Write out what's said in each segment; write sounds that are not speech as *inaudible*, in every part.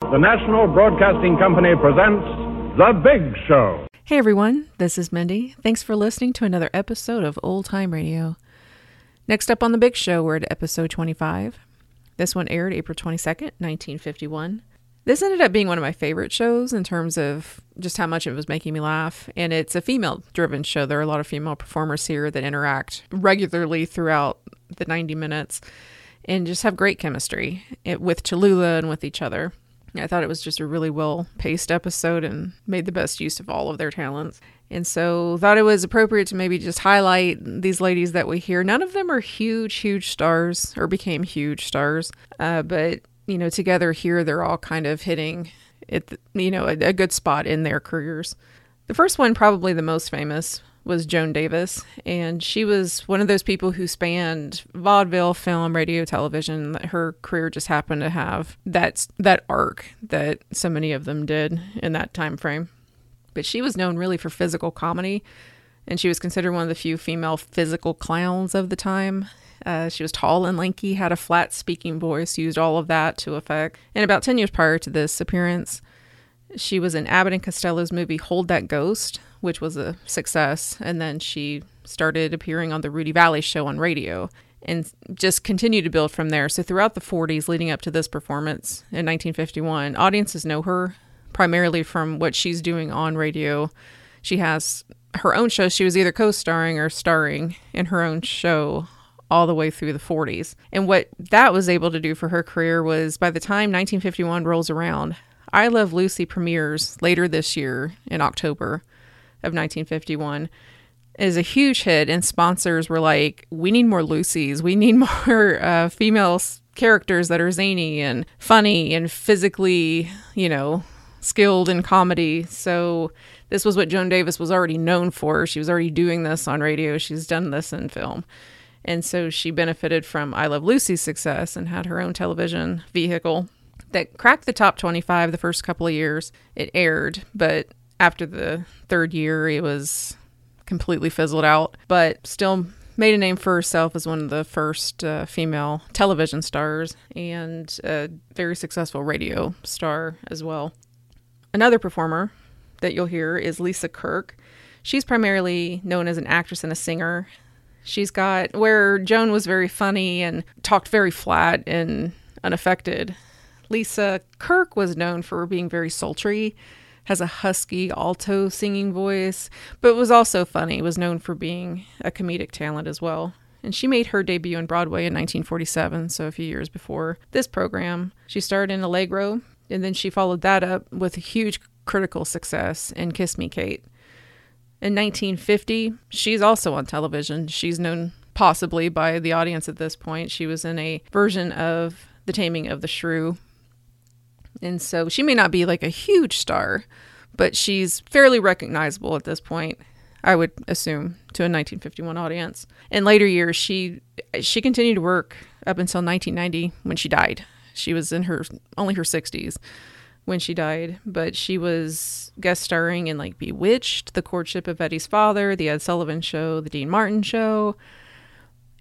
The National Broadcasting Company presents The Big Show. Hey everyone, this is Mindi. Thanks for listening to another episode of Old Time Radio. Next up on The Big Show, we're at episode 25. This one aired April 22nd, 1951. This ended up being one of my favorite shows in terms of just how much it was making me laugh. And it's a female driven show. There are a lot of female performers here that interact regularly throughout the 90 minutes and just have great chemistry eh, with Tallulah and with each other. I thought it was just a really well paced episode and made the best use of all of their talents. And so thought it was appropriate to maybe just highlight these ladies that we hear. None of them are huge, huge stars or became huge stars, uh, but you know, together here they're all kind of hitting it, you know, a, a good spot in their careers. The first one, probably the most famous, was Joan Davis, and she was one of those people who spanned vaudeville, film, radio, television. Her career just happened to have that that arc that so many of them did in that time frame. But she was known really for physical comedy, and she was considered one of the few female physical clowns of the time. Uh, she was tall and lanky, had a flat speaking voice, used all of that to effect. And about 10 years prior to this appearance, she was in Abbott and Costello's movie Hold That Ghost, which was a success. And then she started appearing on the Rudy Vallee show on radio and just continued to build from there. So throughout the 40s, leading up to this performance in 1951, audiences know her primarily from what she's doing on radio. She has her own show. She was either co starring or starring in her own show all the way through the 40s. And what that was able to do for her career was by the time 1951 rolls around, I Love Lucy premieres later this year in October of 1951 is a huge hit and sponsors were like we need more lucys. We need *laughs* more uh, female characters that are zany and funny and physically you know skilled in comedy. So this was what joan davis was already known for. She was already doing this on radio. She's done this in film. And so she benefited from i love lucy's success and had her own television vehicle that cracked the top 25 the first couple of years it aired but after the third year, it was completely fizzled out, but still made a name for herself as one of the first uh, female television stars and a very successful radio star as well. Another performer that you'll hear is Lisa Kirk. She's primarily known as an actress and a singer. She's got where Joan was very funny and talked very flat and unaffected. Lisa Kirk was known for being very sultry has a husky alto singing voice, but was also funny, was known for being a comedic talent as well. And she made her debut on Broadway in 1947, so a few years before this program. She starred in Allegro, and then she followed that up with a huge critical success in Kiss Me Kate. In 1950, she's also on television. She's known possibly by the audience at this point. She was in a version of The Taming of the Shrew and so she may not be like a huge star, but she's fairly recognizable at this point. I would assume to a 1951 audience. In later years, she she continued to work up until 1990 when she died. She was in her only her 60s when she died, but she was guest starring in like Bewitched, The Courtship of Eddie's Father, The Ed Sullivan Show, The Dean Martin Show,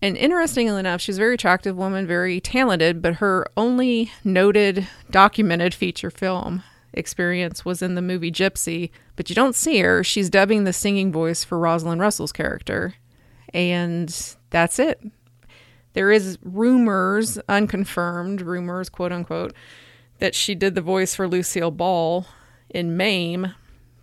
and interestingly enough, she's a very attractive woman, very talented, but her only noted documented feature film experience was in the movie Gypsy. But you don't see her. She's dubbing the singing voice for Rosalind Russell's character. And that's it. There is rumors, unconfirmed rumors, quote unquote, that she did the voice for Lucille Ball in Mame,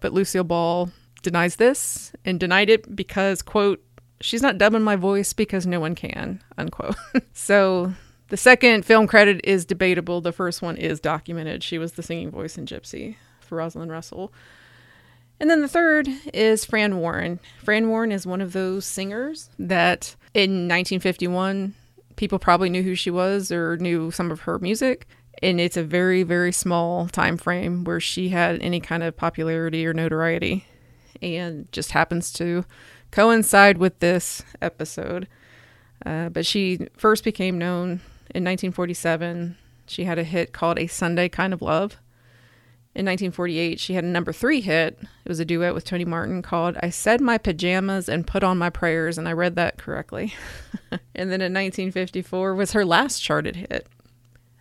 but Lucille Ball denies this and denied it because, quote, she's not dubbing my voice because no one can, unquote. *laughs* so the second film credit is debatable. The first one is documented. She was the singing voice in Gypsy for Rosalind Russell. And then the third is Fran Warren. Fran Warren is one of those singers that in 1951 people probably knew who she was or knew some of her music. And it's a very, very small time frame where she had any kind of popularity or notoriety and just happens to coincide with this episode. Uh, but she first became known in 1947. She had a hit called A Sunday Kind of Love. In 1948, she had a number three hit. It was a duet with Tony Martin called I Said My Pajamas and Put On My Prayers, and I read that correctly. *laughs* and then in 1954 was her last charted hit.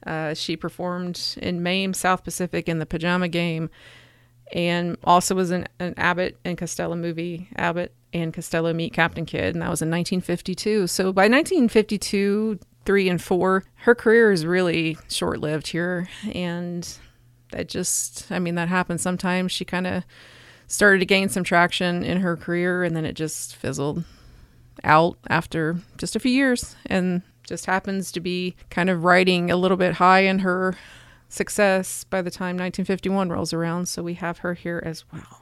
Uh, she performed in Mame, South Pacific, in the Pajama Game, and also was in an Abbott and Costello movie, Abbott and Costello Meet Captain Kidd, and that was in 1952. So by 1952, three and four, her career is really short lived here. And that just, I mean, that happens sometimes. She kind of started to gain some traction in her career and then it just fizzled out after just a few years and just happens to be kind of riding a little bit high in her success by the time 1951 rolls around. So we have her here as well.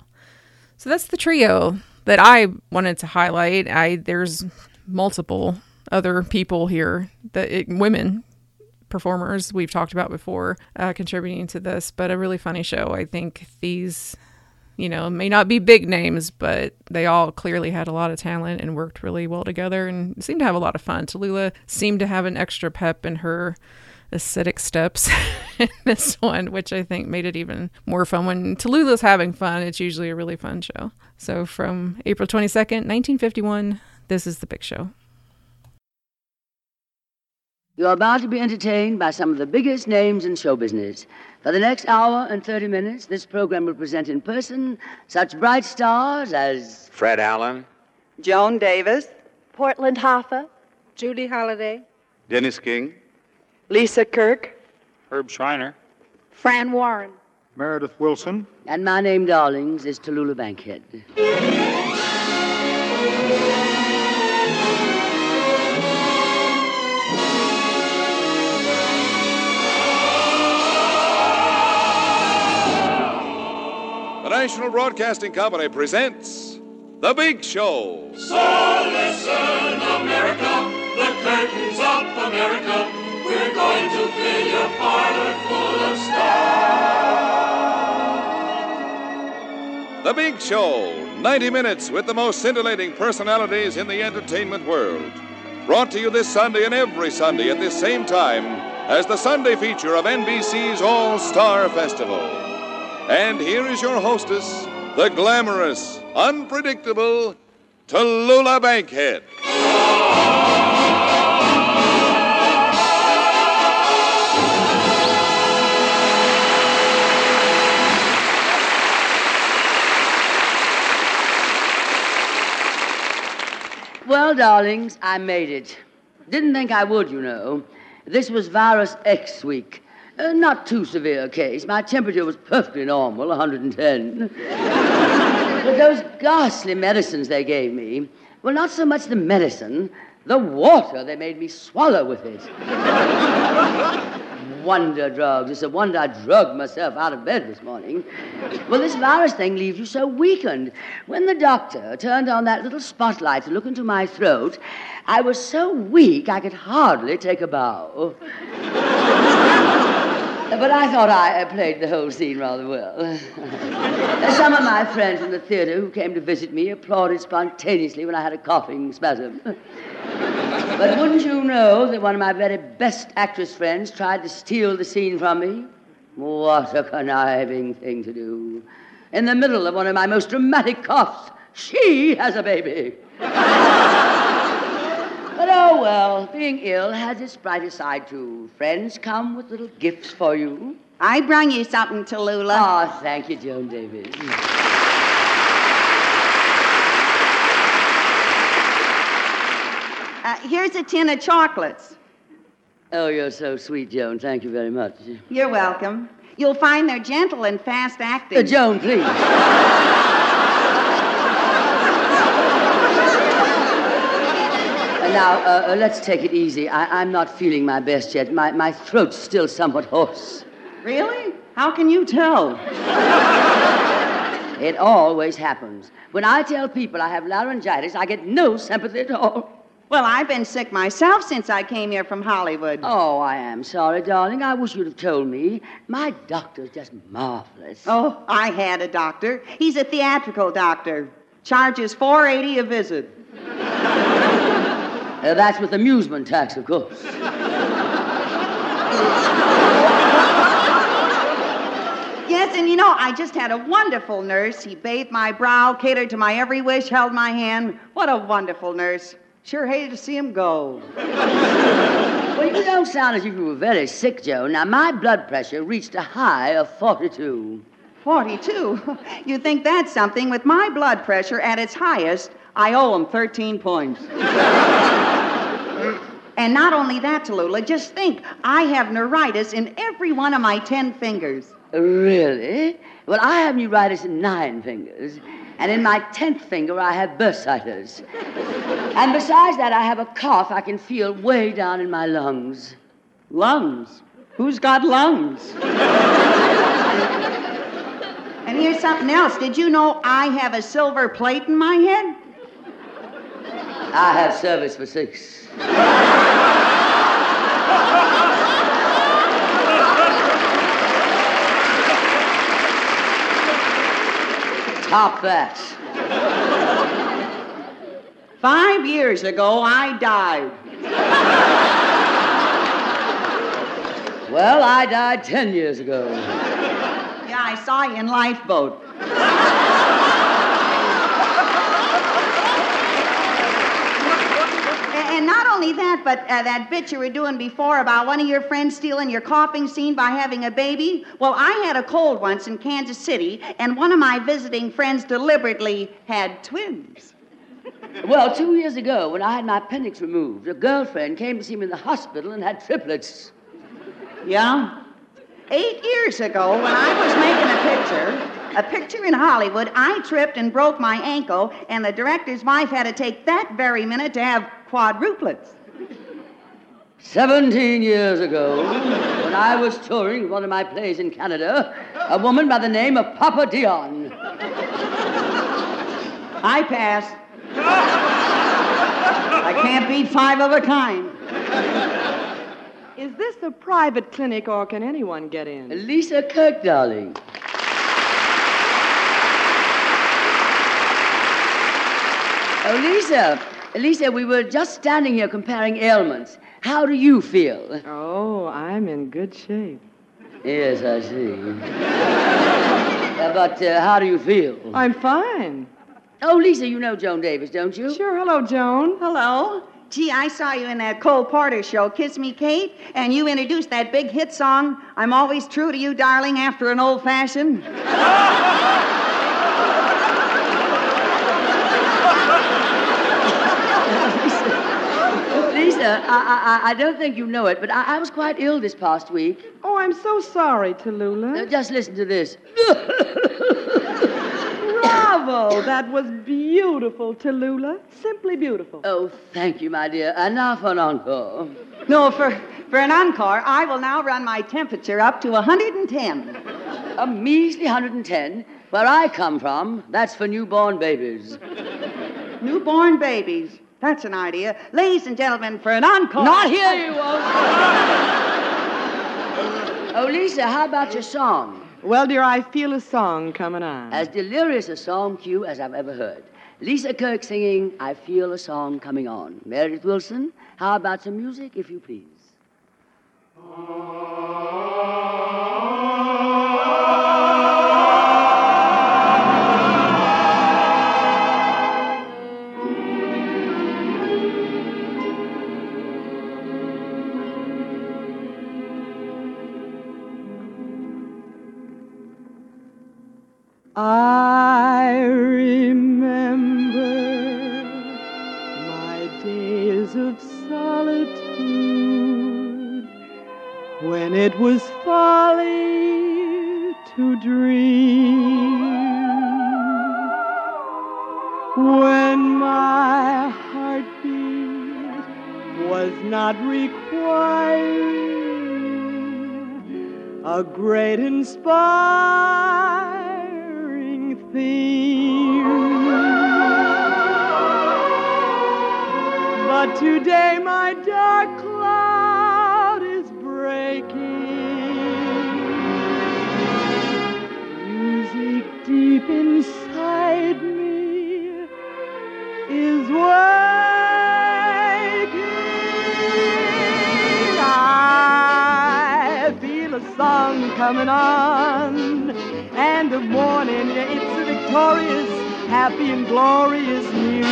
So that's the trio that I wanted to highlight. I there's multiple other people here that it, women performers we've talked about before uh, contributing to this, but a really funny show. I think these, you know, may not be big names, but they all clearly had a lot of talent and worked really well together and seemed to have a lot of fun. Tallulah seemed to have an extra pep in her acidic steps *laughs* in this one, which I think made it even more fun. When Tallulah's having fun, it's usually a really fun show. So from April 22nd, 1951, this is The Big Show. You're about to be entertained by some of the biggest names in show business. For the next hour and 30 minutes, this program will present in person such bright stars as Fred Allen, Joan Davis, Portland Hoffa, Judy Holliday, Dennis King, Lisa Kirk, Herb Shriner, Fran Warren, Meredith Willson. And my name, darlings, is Tallulah Bankhead. The National Broadcasting Company presents The Big Show. So listen, America, the curtains up, America. Going to fill your parlor full of stars. The Big Show. 90 minutes with the most scintillating personalities in the entertainment world. Brought to you this Sunday and every Sunday at this same time as the Sunday feature of NBC's All Star Festival. And here is your hostess, the glamorous, unpredictable Tallulah Bankhead. Well, darlings, I made it. Didn't think I would, you know. This was virus X week. Uh, not too severe a case. My temperature was perfectly normal, 110. *laughs* but those ghastly medicines they gave me, well, not so much the medicine, the water they made me swallow with it. *laughs* wonder drugs. It's a wonder I drugged myself out of bed this morning. Well, this virus thing leaves you so weakened. When the doctor turned on that little spotlight to look into my throat, I was so weak I could hardly take a bow. *laughs* But I thought I uh, played the whole scene rather well. *laughs* Some of my friends from the theater who came to visit me applauded spontaneously when I had a coughing spasm. But wouldn't you know that one of my very best actress friends tried to steal the scene from me? What a conniving thing to do. In the middle of one of my most dramatic coughs, she has a baby. *laughs* But oh well, being ill has its brighter side too. Friends come with little gifts for you. I brung you something, Tallulah. Oh, thank you, Joan Davis. Uh, here's a tin of chocolates. Oh, you're so sweet, Joan. Thank you very much. You're welcome. You'll find they're gentle and fast acting. Uh, Joan, please. *laughs* Now, uh, uh, let's take it easy. I- I'm not feeling my best yet. My, my throat's still somewhat hoarse. Really? How can you tell? It always happens. When I tell people I have laryngitis, I get no sympathy at all. Well, I've been sick myself since I came here from Hollywood. Oh, I am sorry, darling. I wish you'd have told me. My doctor's just marvelous. Oh, I had a doctor. He's a theatrical doctor. Charges 480 a visit. *laughs* Uh, that's with amusement tax, of course. Yes, and you know, I just had a wonderful nurse. He bathed my brow, catered to my every wish, held my hand. What a wonderful nurse. Sure hated to see him go. *laughs* Well, you don't sound as if you were very sick, Joe. Now, my blood pressure reached a high of 42. 42? *laughs* You think that's something? With my blood pressure at its highest, I owe him 13 points. *laughs* and not only that, Tallulah, just think, I have neuritis in every one of my 10 fingers. Really? Well, I have neuritis in nine fingers, and in my tenth finger I have bursitis. and besides that, I have a cough I can feel way down in my lungs. Lungs? Who's got lungs? and here's something else. Did you know I have a silver plate in my head? I have service for six. *laughs* Top that. Five years ago, I died. Well, I died ten years ago. Yeah, I saw you in lifeboat. A- And not only that, but uh, that bit you were doing before about one of your friends stealing your coughing scene by having a baby. Well, I had a cold once in Kansas City, and one of my visiting friends deliberately had twins. Well, two years ago, when I had my appendix removed, a girlfriend came to see me in the hospital and had triplets. Yeah? Eight years ago, when I was making a picture, a picture in Hollywood, I tripped and broke my ankle, and the director's wife had to take that very minute to have quadruplets. 17 years ago, when I was touring one of my plays in Canada, a woman by the name of Papa Dionne. I pass. I can't beat five of a kind. Is this a private clinic or can anyone get in? Lisa Kirk, darling. Oh, Lisa, Lisa, we were just standing here comparing ailments. How do you feel? Oh, I'm in good shape. Yes, I see. Uh, but uh, how do you feel? I'm fine. Oh, Lisa, you know Joan Davis, don't you? Sure. Hello, Joan. Hello? Gee, I saw you in that Cole Porter show, Kiss Me Kate, and you introduced that big hit song, I'm Always True to You, Darling, after an old fashioned. *laughs* I, I, I don't think you know it, but I, I was quite ill this past week. Oh, I'm so sorry, Tallulah. just listen to this. Bravo! That was beautiful, Tallulah. Simply beautiful. Oh, thank you, my dear. And now for an encore. No, for, for an encore, I will now run my temperature up to 110. A measly 110. Where I come from, that's for newborn babies. Newborn babies. That's an idea. Ladies and gentlemen, for an encore. Not here, you won't. oh, Lisa, how about your song? Well, dear, I feel a song coming on. As delirious a song cue as I've ever heard. Lisa Kirk singing, I Feel a Song Coming On. Meredith Willson, how about some music, if you please? Ah. I remember my days of solitude when it was folly to dream, when my heartbeat was not required, a great inspiring theme. But today my dark cloud is breaking. Music deep inside me is waking. I feel a song coming on, and the morning, victorious, happy and glorious new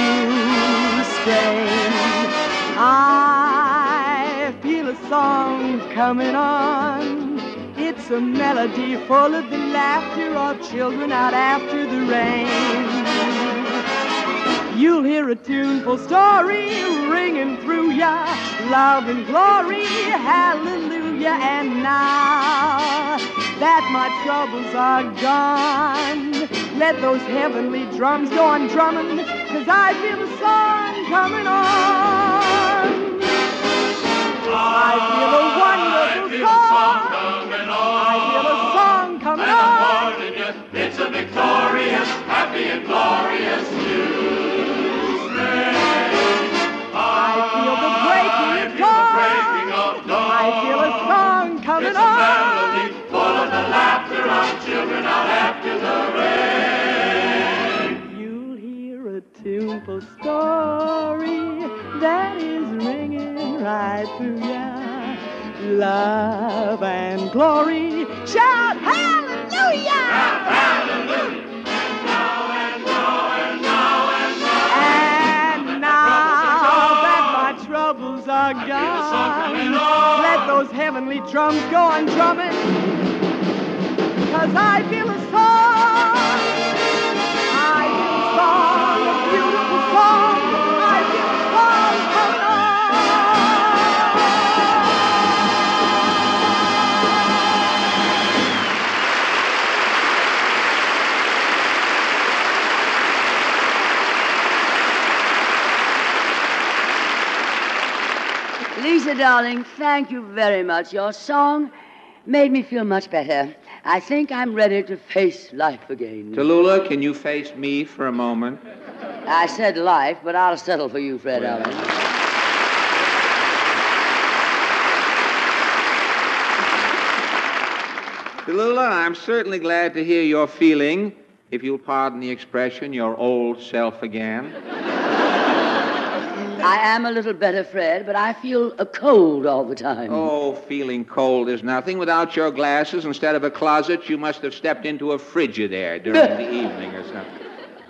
strain. I feel a song coming on. It's a melody full of the laughter of children out after the rain. You'll hear a tuneful story ringing through ya, love and glory, hallelujah. And now that my troubles are gone, let those heavenly drums go on drumming, cause I feel the song coming on. I feel a wonderful song. Coming on. I feel a song coming on. It's a victorious, happy and glorious I coming on. full of the laughter of children out after the rain. You'll hear a tuneful story that is ringing right through ya. Love and glory, shout hallelujah! And those heavenly drums go on drumming. Cause I feel a song. Lisa, darling, thank you very much. Your song made me feel much better. I think I'm ready to face life again. Tallulah, can you face me for a moment? I said life, but I'll settle for you, Fred Well. Allen. Tallulah, I'm certainly glad to hear you're feeling, if you'll pardon the expression, your old self again. I am a little better, Fred, but I feel a cold all the time. Oh, feeling cold is nothing. Without your glasses, instead of a closet, you must have stepped into a frigidaire during the *laughs* evening or something.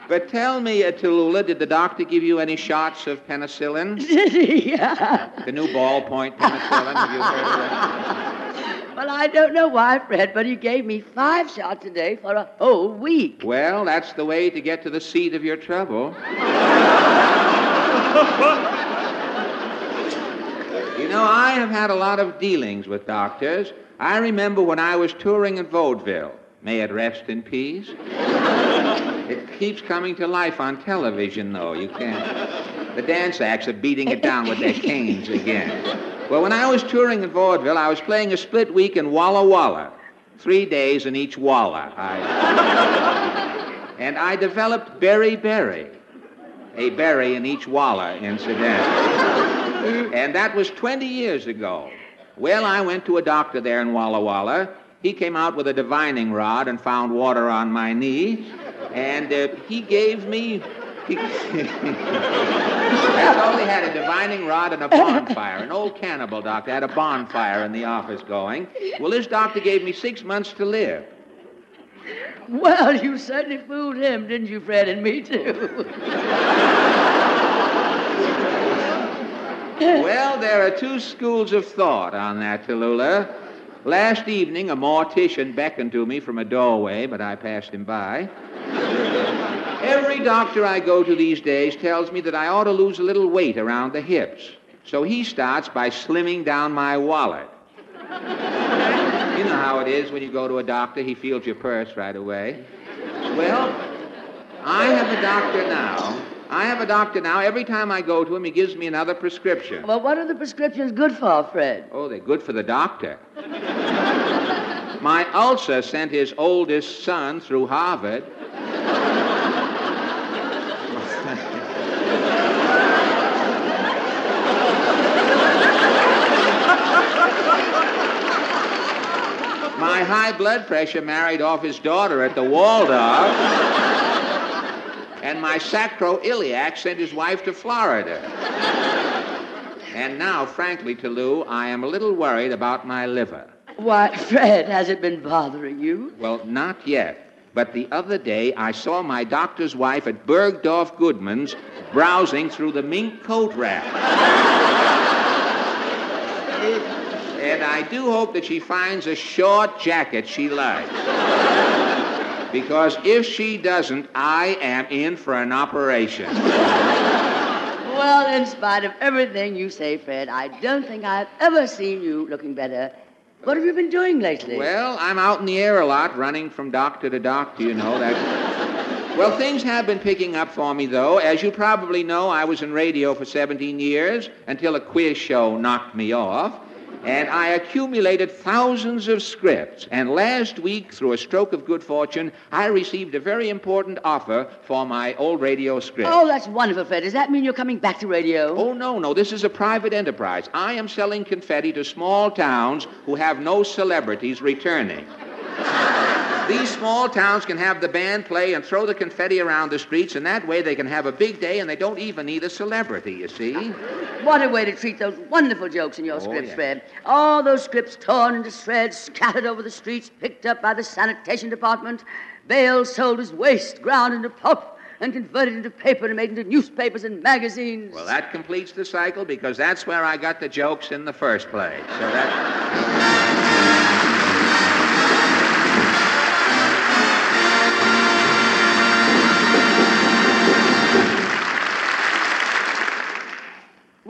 But tell me, uh, Tallulah, did the doctor give you any shots of penicillin? *laughs* yeah. The new ballpoint penicillin, have you heard of that? *laughs* Well, I don't know why, Fred, but he gave me five shots a day for a whole week. Well, that's the way to get to the seat of your trouble. You know, I have had a lot of dealings with doctors. I remember when I was touring in vaudeville. May it rest in peace. It keeps coming to life on television, though. You can't. The dance acts are beating it down with their canes again. Well, when I was touring in vaudeville, I was playing a split week in Walla Walla. Three days in each Walla. I... and I developed beriberi. A berry in each Walla, incidentally. and that was 20 years ago. Well, I went to a doctor there in Walla Walla. He came out with a divining rod and found water on my knee. And uh, he gave me. He... *laughs* He had a divining rod and a bonfire. An old cannibal doctor had a bonfire in the office going. Well, this doctor gave me six months to live. Well, you certainly fooled him, didn't you, Fred, and me too? Well, there are two schools of thought on that, Tallulah. Last evening, a mortician beckoned to me from a doorway, but I passed him by. Every doctor I go to these days tells me that I ought to lose a little weight around the hips. So he starts by slimming down my wallet. You know how it is when you go to a doctor, he feels your purse right away. Well, I have a doctor now. I have a doctor now. Every time I go to him, he gives me another prescription. well, what are the prescriptions good for, Fred? Oh, they're good for the doctor. My ulcer sent his oldest son through Harvard. My high blood pressure married off his daughter at the Waldorf. And my sacroiliac sent his wife to Florida. And now, frankly, Toulouse, I am a little worried about my liver. Why, Fred, has it been bothering you? Well, not yet. But the other day, I saw my doctor's wife at Bergdorf Goodman's browsing through the mink coat rack. And I do hope that she finds a short jacket she likes. Because if she doesn't, I am in for an operation. Well, in spite of everything you say, Fred, I don't think I've ever seen you looking better. What have you been doing lately? Well, I'm out in the air a lot, running from doctor to doctor, you know. That. Well, things have been picking up for me, though. As you probably know, I was in radio for 17 years until a quiz show knocked me off. And I accumulated thousands of scripts. And last week, through a stroke of good fortune, I received a very important offer for my old radio script. Oh, that's wonderful, Fred. Does that mean you're coming back to radio? Oh, no, no. This is a private enterprise. I am selling confetti to small towns who have no celebrities returning. These small towns can have the band play and throw the confetti around the streets, and that way they can have a big day and they don't even need a celebrity, you see? What a way to treat those wonderful jokes in your Oh, scripts, yeah. Fred. All those scripts torn into shreds, scattered over the streets, picked up by the sanitation department, bales sold as waste, ground into pulp, and converted into paper and made into newspapers and magazines. Well, that completes the cycle because that's where I got the jokes in the first place. So that.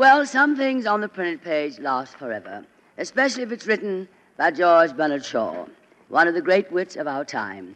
Well, some things on the printed page last forever, especially if it's written by George Bernard Shaw, one of the great wits of our time.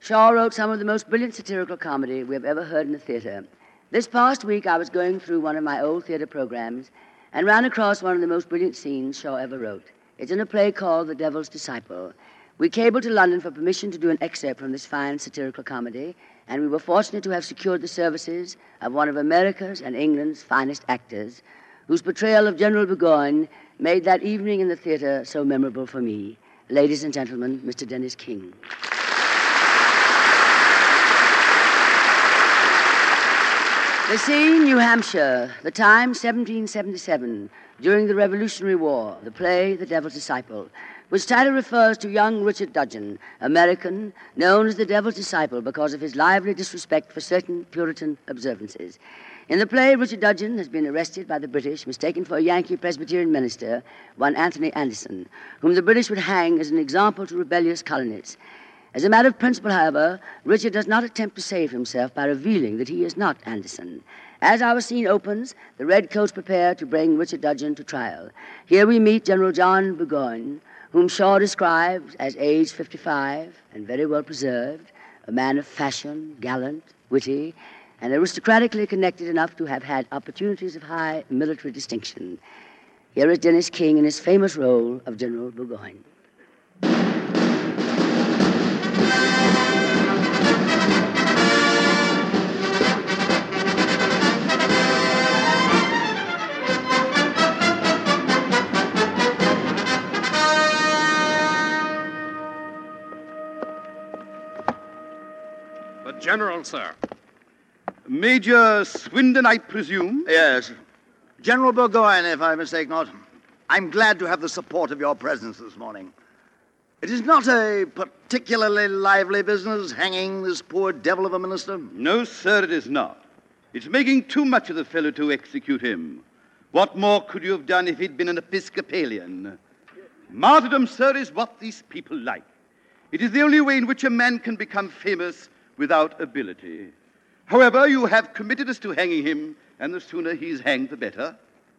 Shaw wrote some of the most brilliant satirical comedy we have ever heard in the theater. This past week, I was going through one of my old theater programs and ran across one of the most brilliant scenes Shaw ever wrote. It's in a play called The Devil's Disciple. We cabled to London for permission to do an excerpt from this fine satirical comedy, and we were fortunate to have secured the services of one of America's and England's finest actors, whose portrayal of General Burgoyne made that evening in the theater so memorable for me. Ladies and gentlemen, Mr. Dennis King. The scene, New Hampshire. The time, 1777, during the Revolutionary War. The play, The Devil's Disciple, which title refers to young Richard Dudgeon, American, known as the Devil's Disciple because of his lively disrespect for certain Puritan observances. In the play, Richard Dudgeon has been arrested by the British, mistaken for a Yankee Presbyterian minister, one Anthony Anderson, whom the British would hang as an example to rebellious colonists. As a matter of principle, however, Richard does not attempt to save himself by revealing that he is not Anderson. As our scene opens, the redcoats prepare to bring Richard Dudgeon to trial. Here we meet General John Burgoyne, whom Shaw describes as aged 55 and very well preserved, a man of fashion, gallant, witty, and aristocratically connected enough to have had opportunities of high military distinction. Here is Dennis King in his famous role of General Burgoyne. General, sir. Major Swindon, I presume? Yes. General Burgoyne, if I mistake not. I'm glad to have the support of your presence this morning. It is not a particularly lively business hanging this poor devil of a minister. No, sir, it is not. It's making too much of the fellow to execute him. What more could you have done if he'd been an Episcopalian? Martyrdom, sir, is what these people like. It is the only way in which a man can become famous without ability. However, you have committed us to hanging him, and the sooner he's hanged, the better.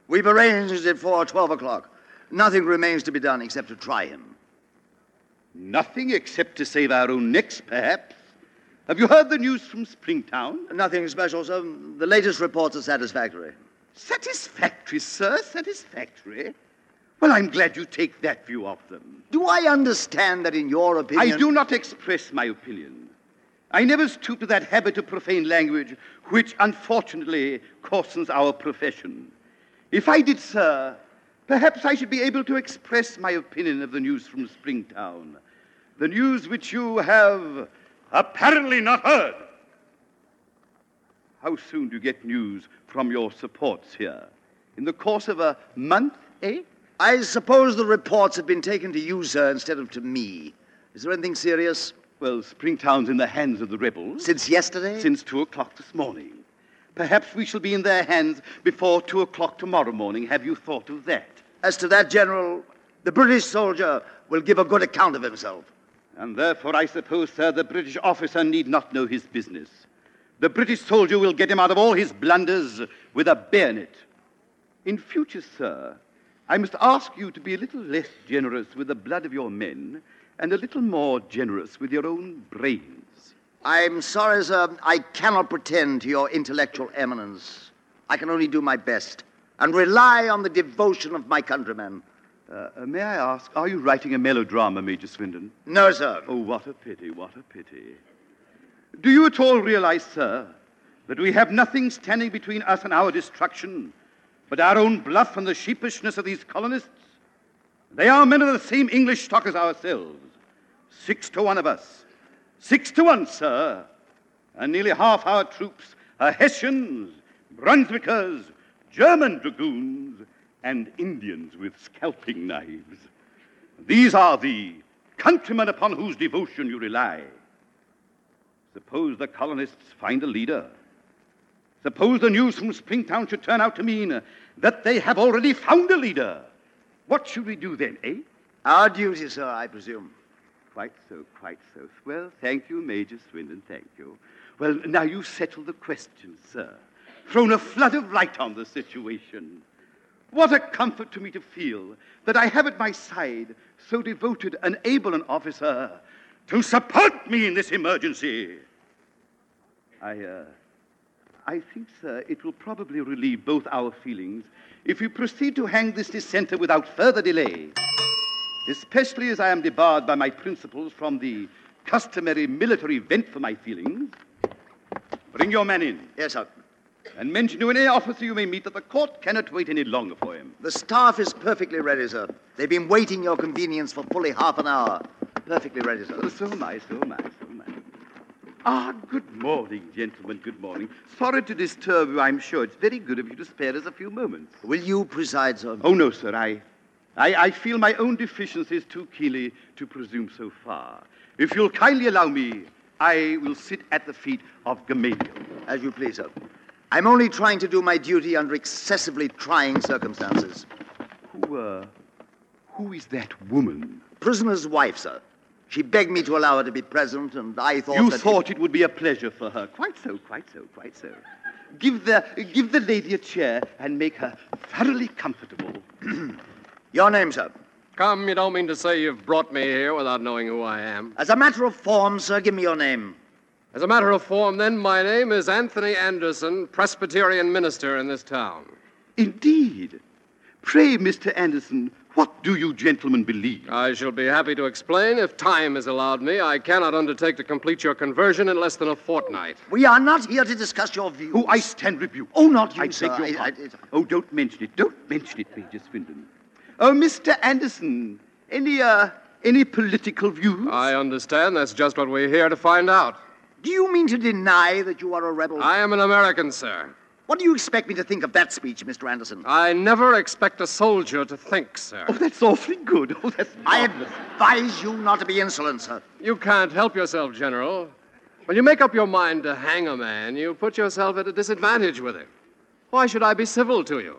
We've arranged it for 12 o'clock. Nothing remains to be done except to try him. Nothing except to save our own necks, perhaps. Have you heard the news from Springtown? Nothing special, sir. The latest reports are satisfactory. Satisfactory, sir, satisfactory. Well, I'm glad you take that view of them. Do I understand that, in your opinion. I do not express my opinion. I never stoop to that habit of profane language which unfortunately coarses our profession. If I did, sir, perhaps I should be able to express my opinion of the news from Springtown. The news which you have apparently not heard. How soon do you get news from your supports here? In the course of a month, eh? I suppose the reports have been taken to you, sir, instead of to me. Is there anything serious? Well, Springtown's in the hands of the rebels. Since yesterday? Since two o'clock this morning. Perhaps we shall be in their hands before two o'clock tomorrow morning. Have you thought of that? As to that, General, The British soldier will give a good account of himself. And therefore, I suppose, sir, the British officer need not know his business. The British soldier will get him out of all his blunders with a bayonet. In future, sir, I must ask you to be a little less generous with the blood of your men and a little more generous with your own brains. I'm sorry, sir, I cannot pretend to your intellectual eminence. I can only do my best and rely on the devotion of my countrymen. Uh, may I ask, are you writing a melodrama, Major Swindon? No, sir. Oh, what a pity, what a pity. Do you at all realize, sir, that we have nothing standing between us and our destruction but our own bluff and the sheepishness of these colonists? They are men of the same English stock as ourselves. Six to one of us. Six to one, sir. And nearly half our troops are Hessians, Brunswickers, German dragoons, and Indians with scalping knives. These are the countrymen upon whose devotion you rely. Suppose the colonists find a leader. Suppose the news from Springtown should turn out to mean that they have already found a leader. What should we do then, eh? Our duty, sir, I presume. Quite so, quite so. Well, thank you, Major Swindon, thank you. Well, now you've settled the question, sir. Thrown a flood of light on the situation. What a comfort to me to feel that I have at my side so devoted and able an officer to support me in this emergency. I, uh, I think, sir, it will probably relieve both our feelings if we proceed to hang this dissenter without further delay, especially as I am debarred by my principles from the customary military vent for my feelings. Bring your man in. Yes, sir. And mention to any officer you may meet that the court cannot wait any longer for him. The staff is perfectly ready, sir. They've been waiting your convenience for fully half an hour. Perfectly ready, sir. Oh, so am I, so am I, so am I. Ah, good morning, gentlemen, good morning. Sorry to disturb you, I'm sure. It's very good of you to spare us a few moments. Will you preside, sir? Oh, no, sir. I, I, I feel my own deficiencies too keenly to presume so far. If you'll kindly allow me, I will sit at the feet of Gamaliel. As you please, sir. I'm only trying to do my duty under excessively trying circumstances. Who, uh, who is that woman? Prisoner's wife, sir. She begged me to allow her to be present, and I thought You that thought it would be a pleasure for her. Quite so, quite so, quite so. Give the, give the lady a chair and make her thoroughly comfortable. *clears throat* Your name, sir? Come, you don't mean to say you've brought me here without knowing who I am. As a matter of form, sir, give me your name. As a matter of form, then, my name is Anthony Anderson, Presbyterian minister in this town. Indeed. Pray, Mr. Anderson, what do you gentlemen believe? I shall be happy to explain if time is allowed me. I cannot undertake to complete your conversion in less than a fortnight. We are not here to discuss your views. Oh, I stand rebuked. Oh, not you, I sir. beg your I- I- pardon. oh, don't mention it. Don't mention it, Major Swindon. Oh, Mr. Anderson, any, uh, any political views? I understand. That's just what we're here to find out. Do you mean to deny that you are a rebel? I am an American, sir. What do you expect me to think of that speech, Mr. Anderson? I never expect a soldier to think, sir. Oh, that's awfully good. Oh, that's I advise you not to be insolent, sir. You can't help yourself, General. When you make up your mind to hang a man, you put yourself at a disadvantage with him. Why should I be civil to you?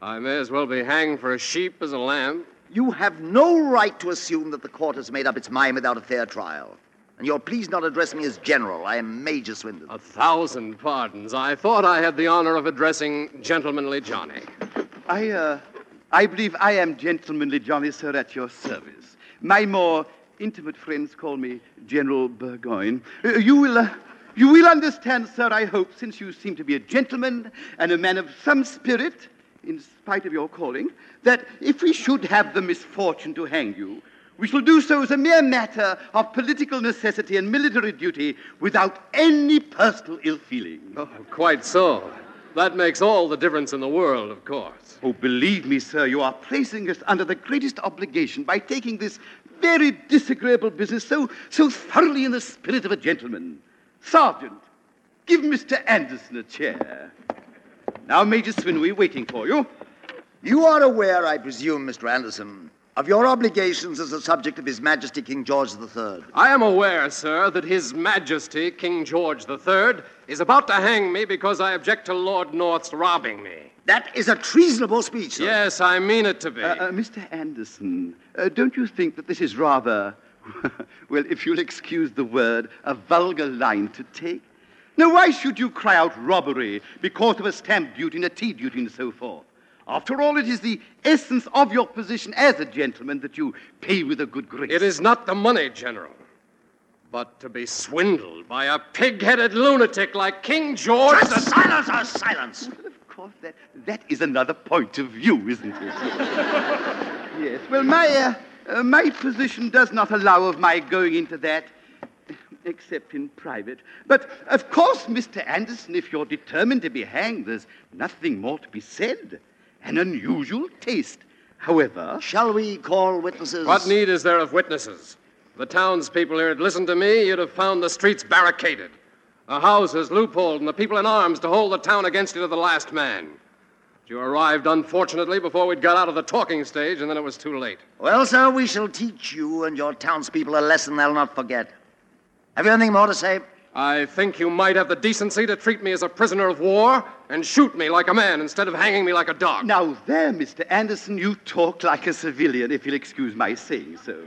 I may as well be hanged for a sheep as a lamb. You have no right to assume that the court has made up its mind without a fair trial. And you'll please not address me as General. I am Major Swindon. A thousand pardons. I thought I had the honor of addressing Gentlemanly Johnny. I, uh, I believe I am gentlemanly Johnny, sir, at your service. My more intimate friends call me General Burgoyne. Uh, you will, uh, you will understand, sir, I hope, since you seem to be a gentleman and a man of some spirit, in spite of your calling, that if we should have the misfortune to hang you, we shall do so as a mere matter of political necessity and military duty without any personal ill feeling. Oh, quite so. That makes all the difference in the world, of course. Oh, believe me, sir, you are placing us under the greatest obligation by taking this very disagreeable business so, so thoroughly in the spirit of a gentleman. Sergeant, give Mr. Anderson a chair. Now, Major Swin, we're waiting for you. You are aware, I presume, Mr. Anderson, of your obligations as a subject of His Majesty King George III. I am aware, sir, that His Majesty King George III is about to hang me because I object to Lord North's robbing me. That is a treasonable speech, sir. Yes, I mean it to be. Uh, uh, Mr. Anderson, uh, don't you think that this is rather, *laughs* well, if you'll excuse the word, a vulgar line to take? Now, why should you cry out robbery because of a stamp duty and a tea duty and so forth? After all, it is the essence of your position as a gentleman that you pay with a good grace. It is not the money, General, but to be swindled by a pig headed lunatic like King George. Just a silence, a silence. Of course, that, that is another point of view, isn't it? *laughs* yes. Well, my, uh, uh, my position does not allow of my going into that, except in private. But, of course, Mr. Anderson, if you're determined to be hanged, there's nothing more to be said. An unusual taste. However. Shall we call witnesses? What need is there of witnesses? The townspeople here had listened to me, you'd have found the streets barricaded, the houses loopholed, and the people in arms to hold the town against you to the last man. But you arrived, unfortunately, before we'd got out of the talking stage, and then it was too late. Well, sir, we shall teach you and your townspeople a lesson they'll not forget. Have you anything more to say? I think you might have the decency to treat me as a prisoner of war and shoot me like a man instead of hanging me like a dog. Now, there, Mr. Anderson, you talk like a civilian, if you'll excuse my saying so.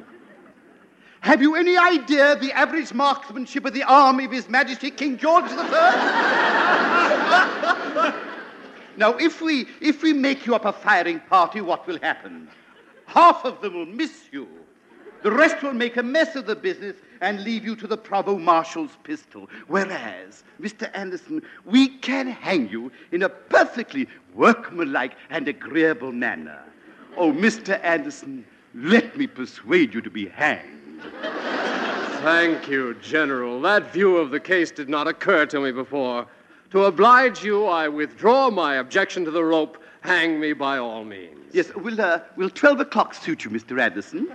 Have you any idea the average marksmanship of the army of His Majesty King George III? *laughs* now, if we, if we make you up a firing party, what will happen? Half of them will miss you. The rest will make a mess of the business and leave you to the provost marshal's pistol. Whereas, Mr. Anderson, we can hang you in a perfectly workmanlike and agreeable manner. Oh, Mr. Anderson, let me persuade you to be hanged. Thank you, General. That view of the case did not occur to me before. To oblige you, I withdraw my objection to the rope. Hang me by all means. Yes, will, uh, will 12 o'clock suit you, Mr. Anderson?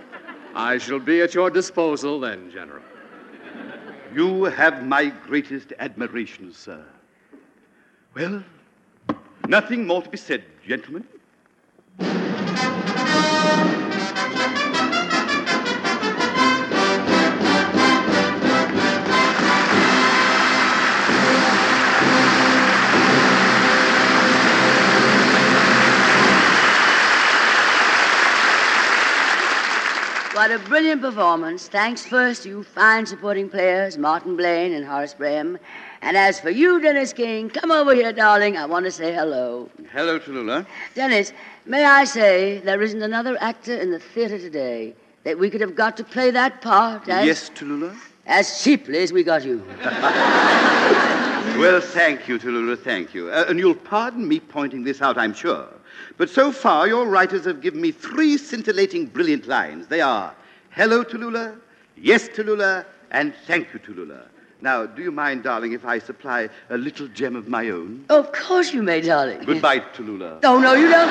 I shall be at your disposal then, General. You have my greatest admiration, sir. Well, nothing more to be said, gentlemen. What a brilliant performance. Thanks first to you fine supporting players, Martin Blaine and Horace Braham. And as for you, Dennis King, come over here, darling. I want to say hello. Hello, Tallulah. Dennis, may I say there isn't another actor in the theater today that we could have got to play that part as, Yes, Tallulah? as cheaply as we got you. *laughs* Well, thank you, Tallulah, thank you. Uh, and you'll pardon me pointing this out, I'm sure. But so far, your writers have given me three scintillating, brilliant lines. They are Hello, Tallulah, Yes, Tallulah, and Thank you, Tallulah. Now, do you mind, darling, if I supply a little gem of my own? Of course you may, darling. Goodbye, Tallulah. Oh, no, you don't.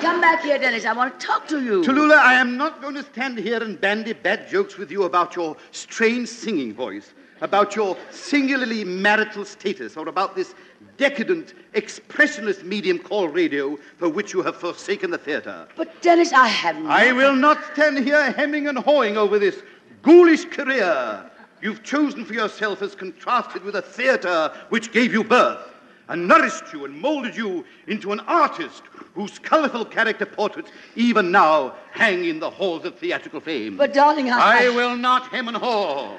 Come back here, Dennis. I want to talk to you. Tallulah, I am not going to stand here and bandy bad jokes with you about your strange singing voice, about your singularly marital status, or about this decadent, expressionist medium called radio for which you have forsaken the theater. But, Dennis, I have not. I will not stand here hemming and hawing over this ghoulish career you've chosen for yourself as contrasted with a theater which gave you birth and nourished you and molded you into an artist whose colorful character portraits even now hang in the halls of theatrical fame. But, darling, I... I will not hem and haw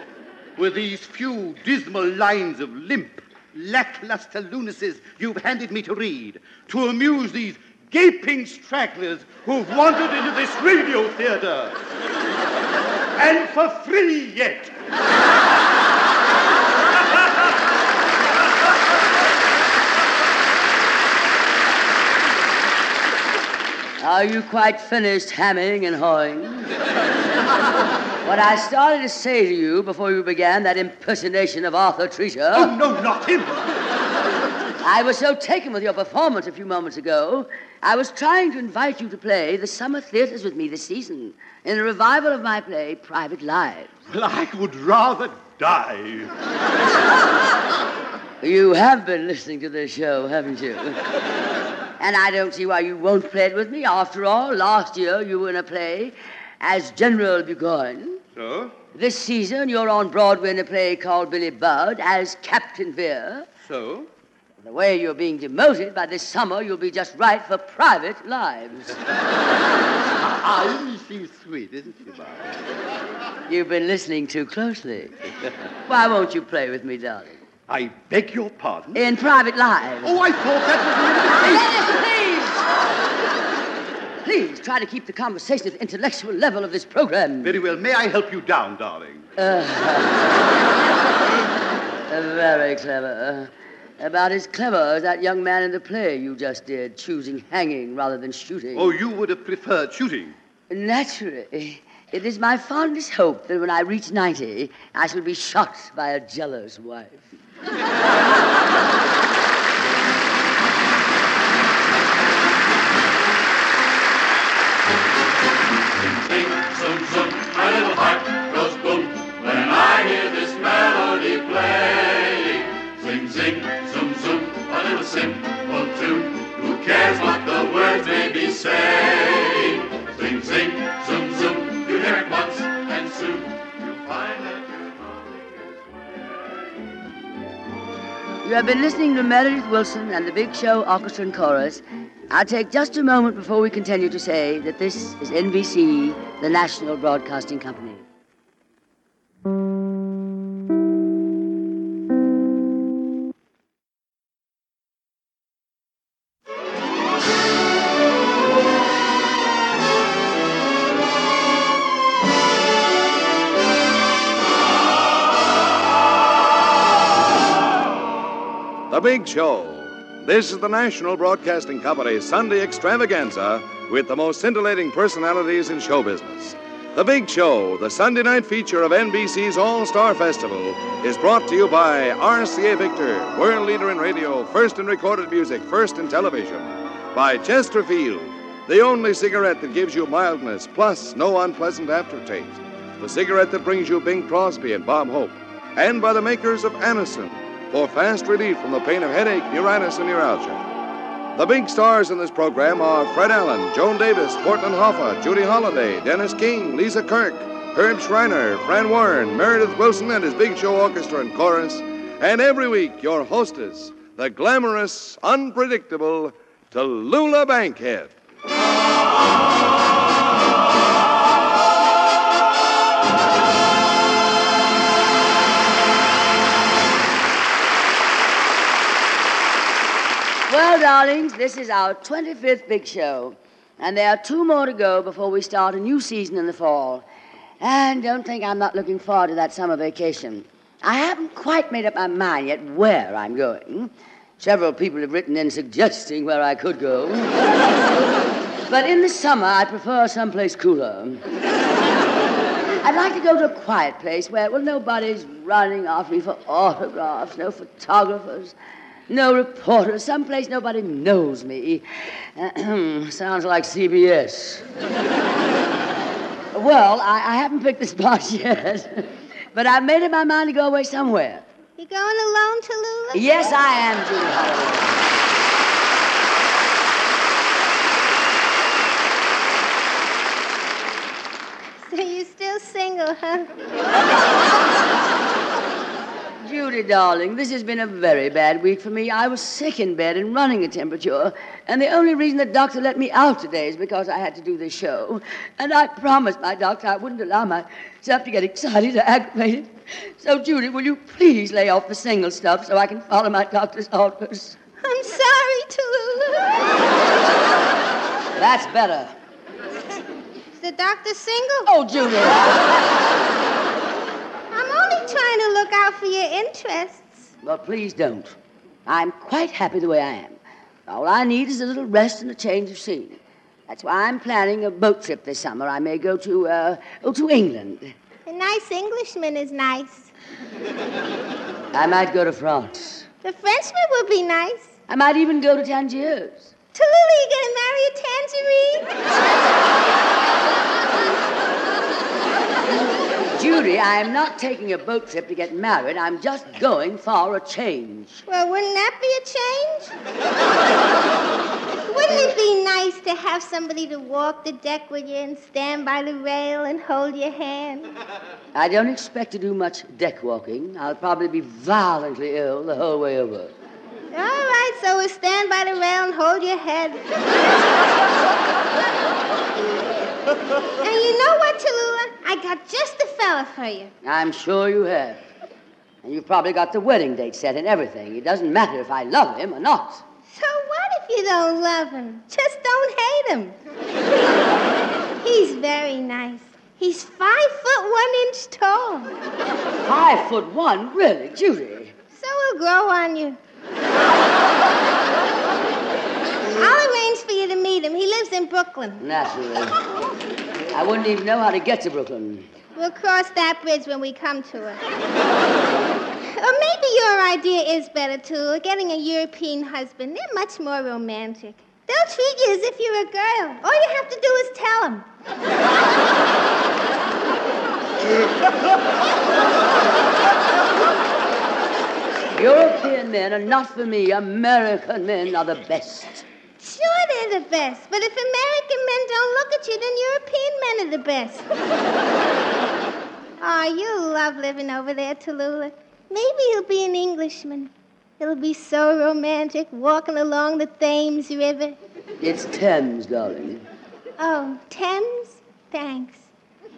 with these few dismal lines of limp, lackluster lunacies you've handed me to read to amuse these gaping stragglers who've wandered into this radio theater. and for free yet. Are you quite finished hamming and hawing? What I started to say to you before you began that impersonation of Arthur Treacher. Oh, no, not him. I was so taken with your performance a few moments ago, I was trying to invite you to play the summer theaters with me this season in a revival of my play, Private Lives. Well, I would rather die. You have been listening to this show, haven't you? And I don't see why you won't play it with me. After all, last year you were in a play as General Burgoyne. So? This season you're on Broadway in a play called Billy Budd as Captain Vere. So? The way you're being demoted, by this summer you'll be just right for private lives. *laughs* Ah, she's sweet, isn't she, Bob? You've been listening too closely. Why won't you play with me, darling? I beg your pardon? In private lives. Oh, I thought that was... Lenny, please! Please, try to keep the conversation at the intellectual level of this program. Very well. May I help you down, darling? Uh, *laughs* very clever. About as clever as that young man in the play you just did, choosing hanging rather than shooting. Oh, you would have preferred shooting. Naturally. It is my fondest hope that when I reach 90, I shall be shot by a jealous wife. *laughs* simple tune. Who cares what the words may be saying? Sing, sing, zoom, zoom, you hear it once, You have been listening to Meredith Willson and the Big Show Orchestra and Chorus. I'll take just a moment before we continue to say that this is NBC, the National Broadcasting Company. Big Show. This is the National Broadcasting Company's Sunday extravaganza with the most scintillating personalities in show business. The Big Show, the Sunday night feature of NBC's All Star Festival, is brought to you by RCA Victor, world leader in radio, first in recorded music, first in television. By Chesterfield, the only cigarette that gives you mildness plus no unpleasant aftertaste. The cigarette that brings you Bing Crosby and Bob Hope. And by the makers of Anacin for fast relief from the pain of headache, neuritis, and neuralgia. The big stars in this program are Fred Allen, Joan Davis, Portland Hoffa, Judy Holliday, Dennis King, Lisa Kirk, Herb Shriner, Fran Warren, Meredith Willson and his Big Show Orchestra and Chorus, and every week your hostess, the glamorous, unpredictable Tallulah Bankhead. Well, darlings, this is our 25th big show. And there are two more to go before we start a new season in the fall. And don't think I'm not looking forward to that summer vacation. I haven't quite made up my mind yet where I'm going. Several people have written in suggesting where I could go. *laughs* but in the summer, I prefer someplace cooler. I'd like to go to a quiet place where, well, nobody's running after me for autographs, no photographers, no reporter, someplace nobody knows me. *clears throat* Sounds like CBS. *laughs* well, I, I haven't picked the spot *laughs* yet, but I've made up my mind to go away somewhere. You going alone, Tallulah? Yes, I am, Judy Holliday. *laughs* So you're still single, huh? Judy, darling, this has been a very bad week for me. I was sick in bed and running a temperature, and the only reason the doctor let me out today is because I had to do this show. And I promised my doctor I wouldn't allow myself to get excited or aggravated. So, Judy, will you please lay off the single stuff so I can follow my doctor's orders? I'm sorry, Tallulah. That's better. Is the doctor single? Oh, Judy. I'm trying to look out for your interests. Well, please don't. I'm quite happy the way I am. All I need is a little rest and a change of scene. That's why I'm planning a boat trip this summer. I may go to, uh, oh, to England. A nice Englishman is nice. I might go to France. The Frenchman would be nice. I might even go to Tangiers. Tallulah, you gonna marry a tangerine? *laughs* Judy, I am not taking a boat trip to get married. I'm just going for a change. Well, wouldn't that be a change? Wouldn't it be nice to have somebody to walk the deck with you and stand by the rail and hold your hand? I don't expect to do much deck walking. I'll probably be violently ill the whole way over. All right, so we'll stand by the rail and hold your head. and you know what, Tallulah? I got just the fella for you. I'm sure you have. And you've probably got the wedding date set and everything. It doesn't matter if I love him or not. So what if you don't love him? Just don't hate him. He's very nice. He's five foot one inch tall. Five foot one? Really, Judy? So he'll grow on you. I'll arrange for you to meet him. He lives in Brooklyn. Naturally. I wouldn't even know how to get to Brooklyn. We'll cross that bridge when we come to it. or maybe your idea is better, too. Getting a European husband. They're much more romantic. They'll treat you as if you're a girl. All you have to do is tell them. *laughs* European men are not for me. American men are the best. Sure, they're the best. But if American men don't look at you, then European men are the best. *laughs* oh, you love living over there, Tallulah. Maybe you'll be an Englishman. It'll be so romantic walking along the Thames River. It's Thames, darling. Oh, Thames? Thanks.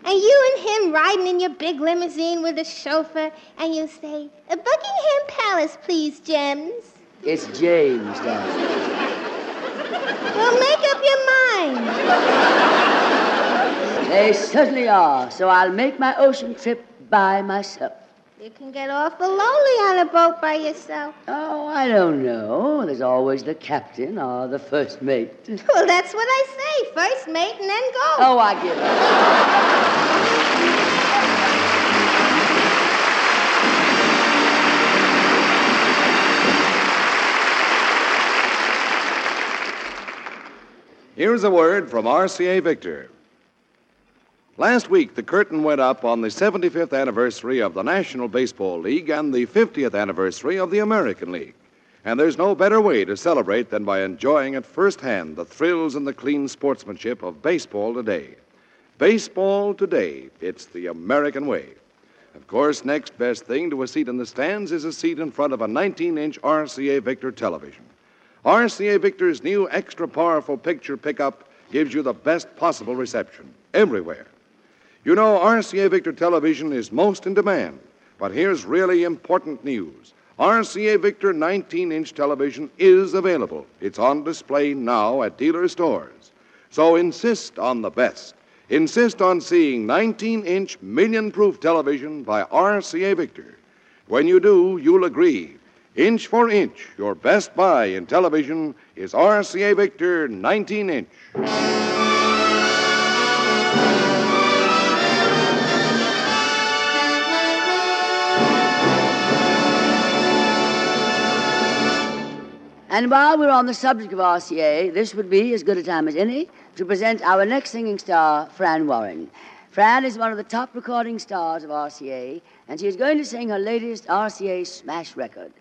And you and him riding in your big limousine with a chauffeur, and you say, "A Buckingham Palace, please, Gems. It's James, darling. Well, make up your mind. They certainly are. So I'll make my ocean trip by myself. You can get awful lonely on a boat by yourself. Oh, I don't know. There's always the captain or the first mate. *laughs* Well, that's what I say. First mate and then go. Oh, I give up. Here's a word from RCA Victor. Last week, the curtain went up on the 75th anniversary of the National Baseball League and the 50th anniversary of the American League. And there's no better way to celebrate than by enjoying at first hand the thrills and the clean sportsmanship of baseball today. Baseball today, it's the American way. Of course, next best thing to a seat in the stands is a seat in front of a 19 inch RCA Victor television. RCA Victor's new extra powerful picture pickup gives you the best possible reception everywhere. You know, RCA Victor television is most in demand, but here's really important news. RCA Victor 19 inch television is available. It's on display now at dealer stores. So insist on the best. Insist on seeing 19 inch million proof television by RCA Victor. When you do, you'll agree. Inch for inch, your best buy in television is RCA Victor 19 inch. And while we're on the subject of RCA, this would be as good a time as any to present our next singing star, Fran Warren. Fran is one of the top recording stars of RCA, and she is going to sing her latest RCA smash record.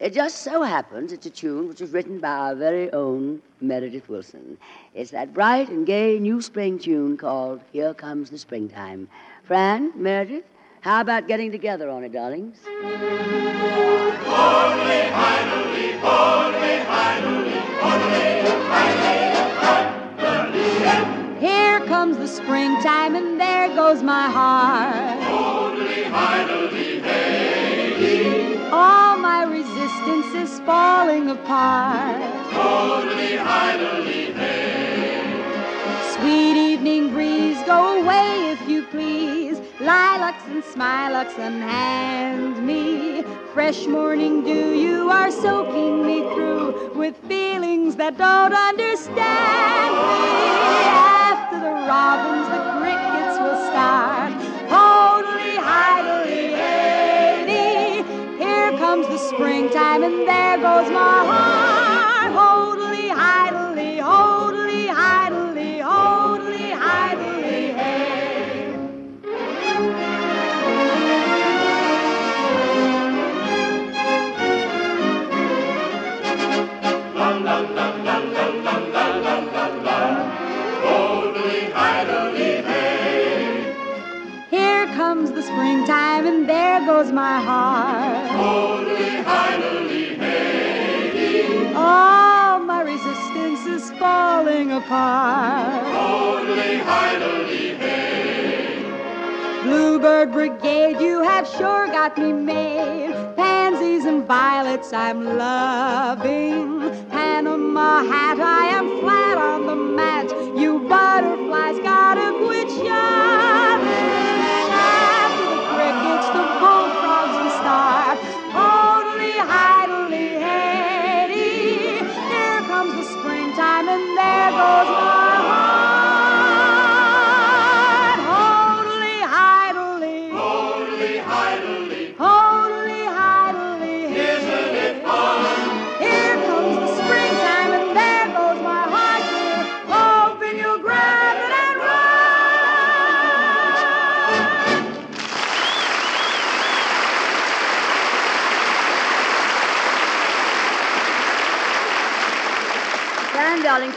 It just so happens it's a tune which was written by our very own Meredith Willson. It's that bright and gay new spring tune called Here Comes the Springtime. Fran, Meredith, how about getting together on it, darlings? Here comes the springtime and there goes my heart. All my resistance is falling apart. Sweet evening breeze, go away if you please. Lilacs and smilacs unhand me. Fresh morning dew, you are soaking me through with feelings that don't understand me. After the robins, the crickets will start. Totally idly Here comes the springtime and there goes my heart. springtime, and there goes my heart. Holy. All my resistance is falling apart. Holy. Bluebird Brigade, you have sure got me made. Pansies and violets, I'm loving. Panama hat, I am flat on the mat. You butterflies, God of quit I.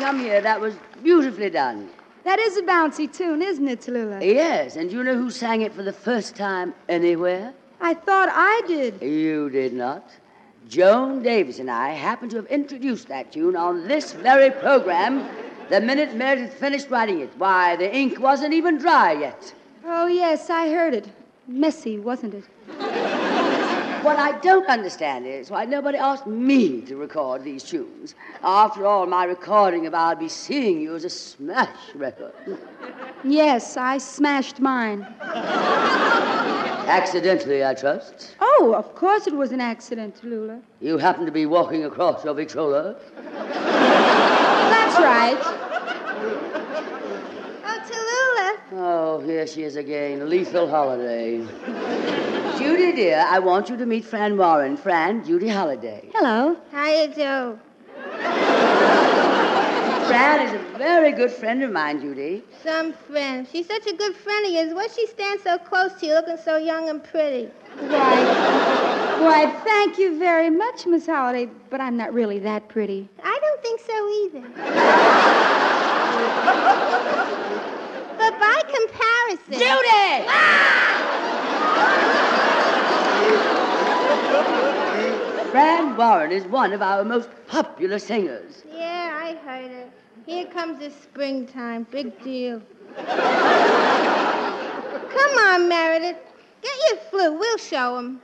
come here. That was beautifully done. That is a bouncy tune, isn't it, Tallulah? Yes, and you know who sang it for the first time anywhere? I thought I did. You did not. Joan Davis and I happened to have introduced that tune on this very program the minute Meredith finished writing it. Why, the ink wasn't even dry yet. Oh, yes, I heard it. Messy, wasn't it? What I don't understand is why nobody asked me to record these tunes. After all, my recording of I'll Be Seeing You is a smash record. Yes, I smashed mine. Accidentally, I trust. Oh, of course it was an accident, Lula. You happened to be walking across your Victrola. That's right. Oh, Tallulah. Oh, here she is again. Lethal Holiday. Judy, dear, I want you to meet Fran Warren. Fran, Judy Holliday. Hello. How you do? Fran is a very good friend of mine, Judy. Some friend. She's such a good friend of yours. Why she stand so close to you, looking so young and pretty? Why, why, thank you very much, Miss Holliday, but I'm not really that pretty. I don't think so either. *laughs* but by comparison. Judy! Ah! Fran Warren is one of our most popular singers. Yeah, I heard it. Here comes the springtime. Big deal. Come on, Meredith. Get your flute. We'll show 'em.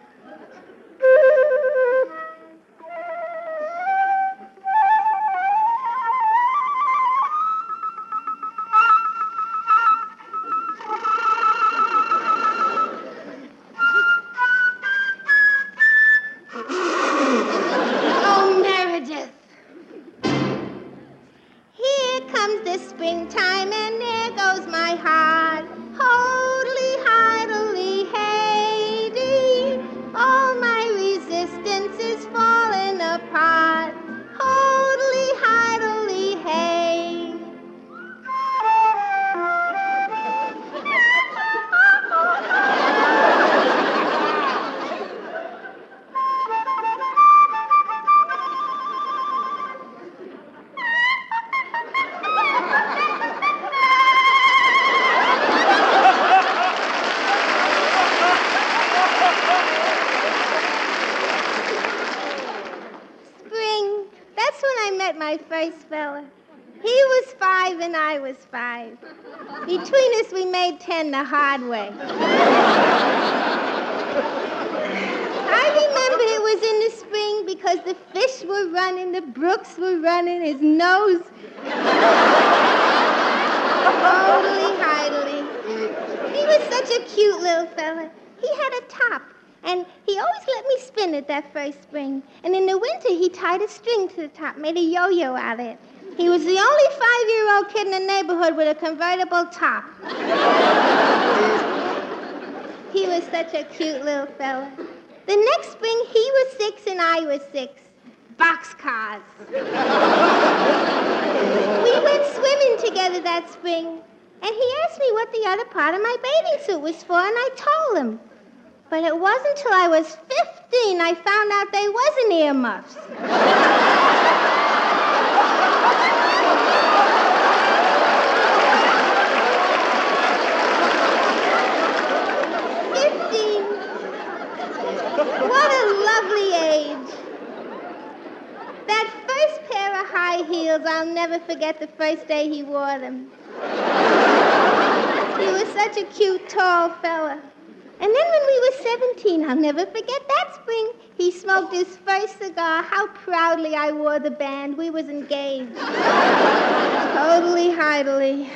Comes the springtime, and there goes my heart. Holy, hard way. I remember it was in the spring because the fish were running, the brooks were running, his nose. Totally idly. He was such a cute little fella. He had a top, and he always let me spin it that first spring. And in the winter, he tied a string to the top, made a yo-yo out of it. He was the only five-year-old kid in the neighborhood with a convertible top. he was such a cute little fella. The next spring, he was six and I was six. Boxcars. we went swimming together that spring, and he asked me what the other part of my bathing suit was for, and I told him. But it wasn't until I was 15 I found out they wasn't earmuffs. Fifteen. What a lovely age. That first pair of high heels. I'll never forget the first day he wore them. he was such a cute, tall fella. And then when we were 17, I'll never forget that spring. He smoked his first cigar. How proudly I wore the band. We was engaged. *laughs* totally heidely.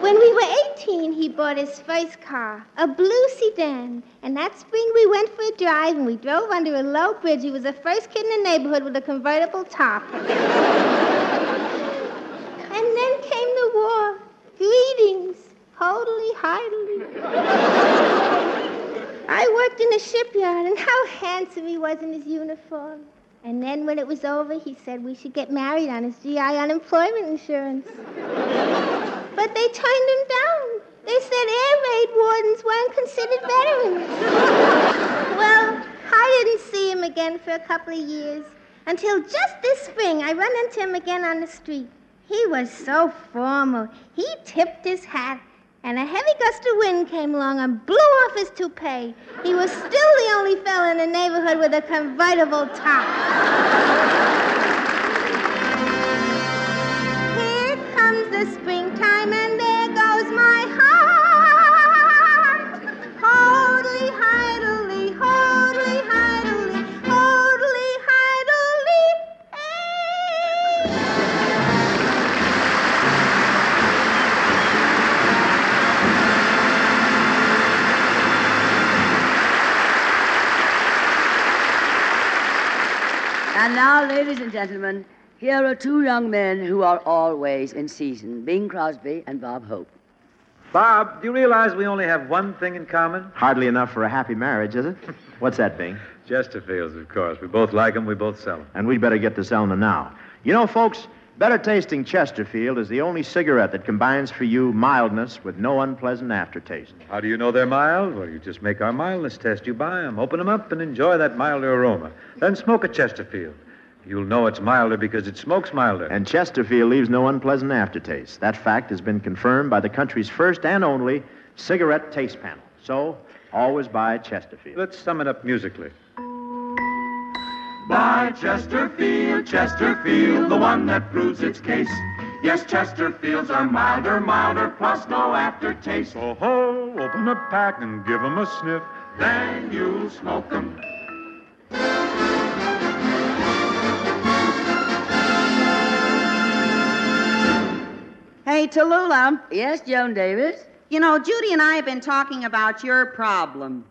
When we were 18, he bought his first car, a blue sedan. And that spring we went for a drive and we drove under a low bridge. He was the first kid in the neighborhood with a convertible top. *laughs* and then came the war. Greetings. Totally heidely. I worked in a shipyard, and how handsome he was in his uniform. And then when it was over, he said we should get married on his GI unemployment insurance. but they turned him down. They said air raid wardens weren't considered veterans. well, I didn't see him again for a couple of years until just this spring I run into him again on the street. He was so formal. He tipped his hat and a heavy gust of wind came along and blew off his toupee. He was still the only fellow in the neighborhood with a convertible top. And now, ladies and gentlemen, here are two young men who are always in season Bing Crosby and Bob Hope. Bob, do you realize we only have one thing in common? Hardly enough for a happy marriage, is it? What's that, Bing? Chesterfields, of course. We both like them, we both sell them. And we'd better get to selling them now. You know, folks, better tasting Chesterfield is the only cigarette that combines for you mildness with no unpleasant aftertaste. How do you know they're mild? Well, you just make our mildness test. You buy them, open them up, and enjoy that milder aroma. Then smoke a Chesterfield. You'll know it's milder because it smokes milder. And Chesterfield leaves no unpleasant aftertaste. That fact has been confirmed by the country's first and only cigarette taste panel. So, always buy Chesterfield. Let's sum it up musically. By Chesterfield, Chesterfield, the one that proves its case. Yes, Chesterfields are milder, milder, plus no aftertaste. Oh ho, open a pack and give 'em a sniff. Then you'll smoke 'em. Hey, Tallulah. Yes, Joan Davis? You know, Judy and I have been talking about your problem.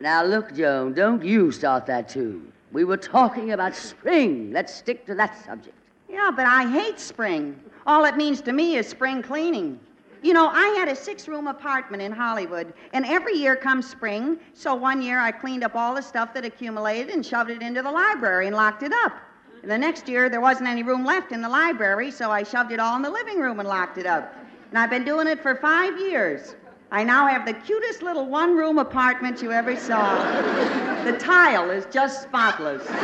Now, look, Joan, don't you start that too. We were talking about spring. Let's stick to that subject. Yeah, but I hate spring. All it means to me is spring cleaning. You know, I had a six room apartment in Hollywood, and every year comes spring, so one year I cleaned up all the stuff that accumulated and shoved it into the library and locked it up. And the next year, there wasn't any room left in the library, so I shoved it all in the living room and locked it up. And I've been doing it for five years. I now have the cutest little one room apartment you ever saw. the tile is just spotless. well, *laughs*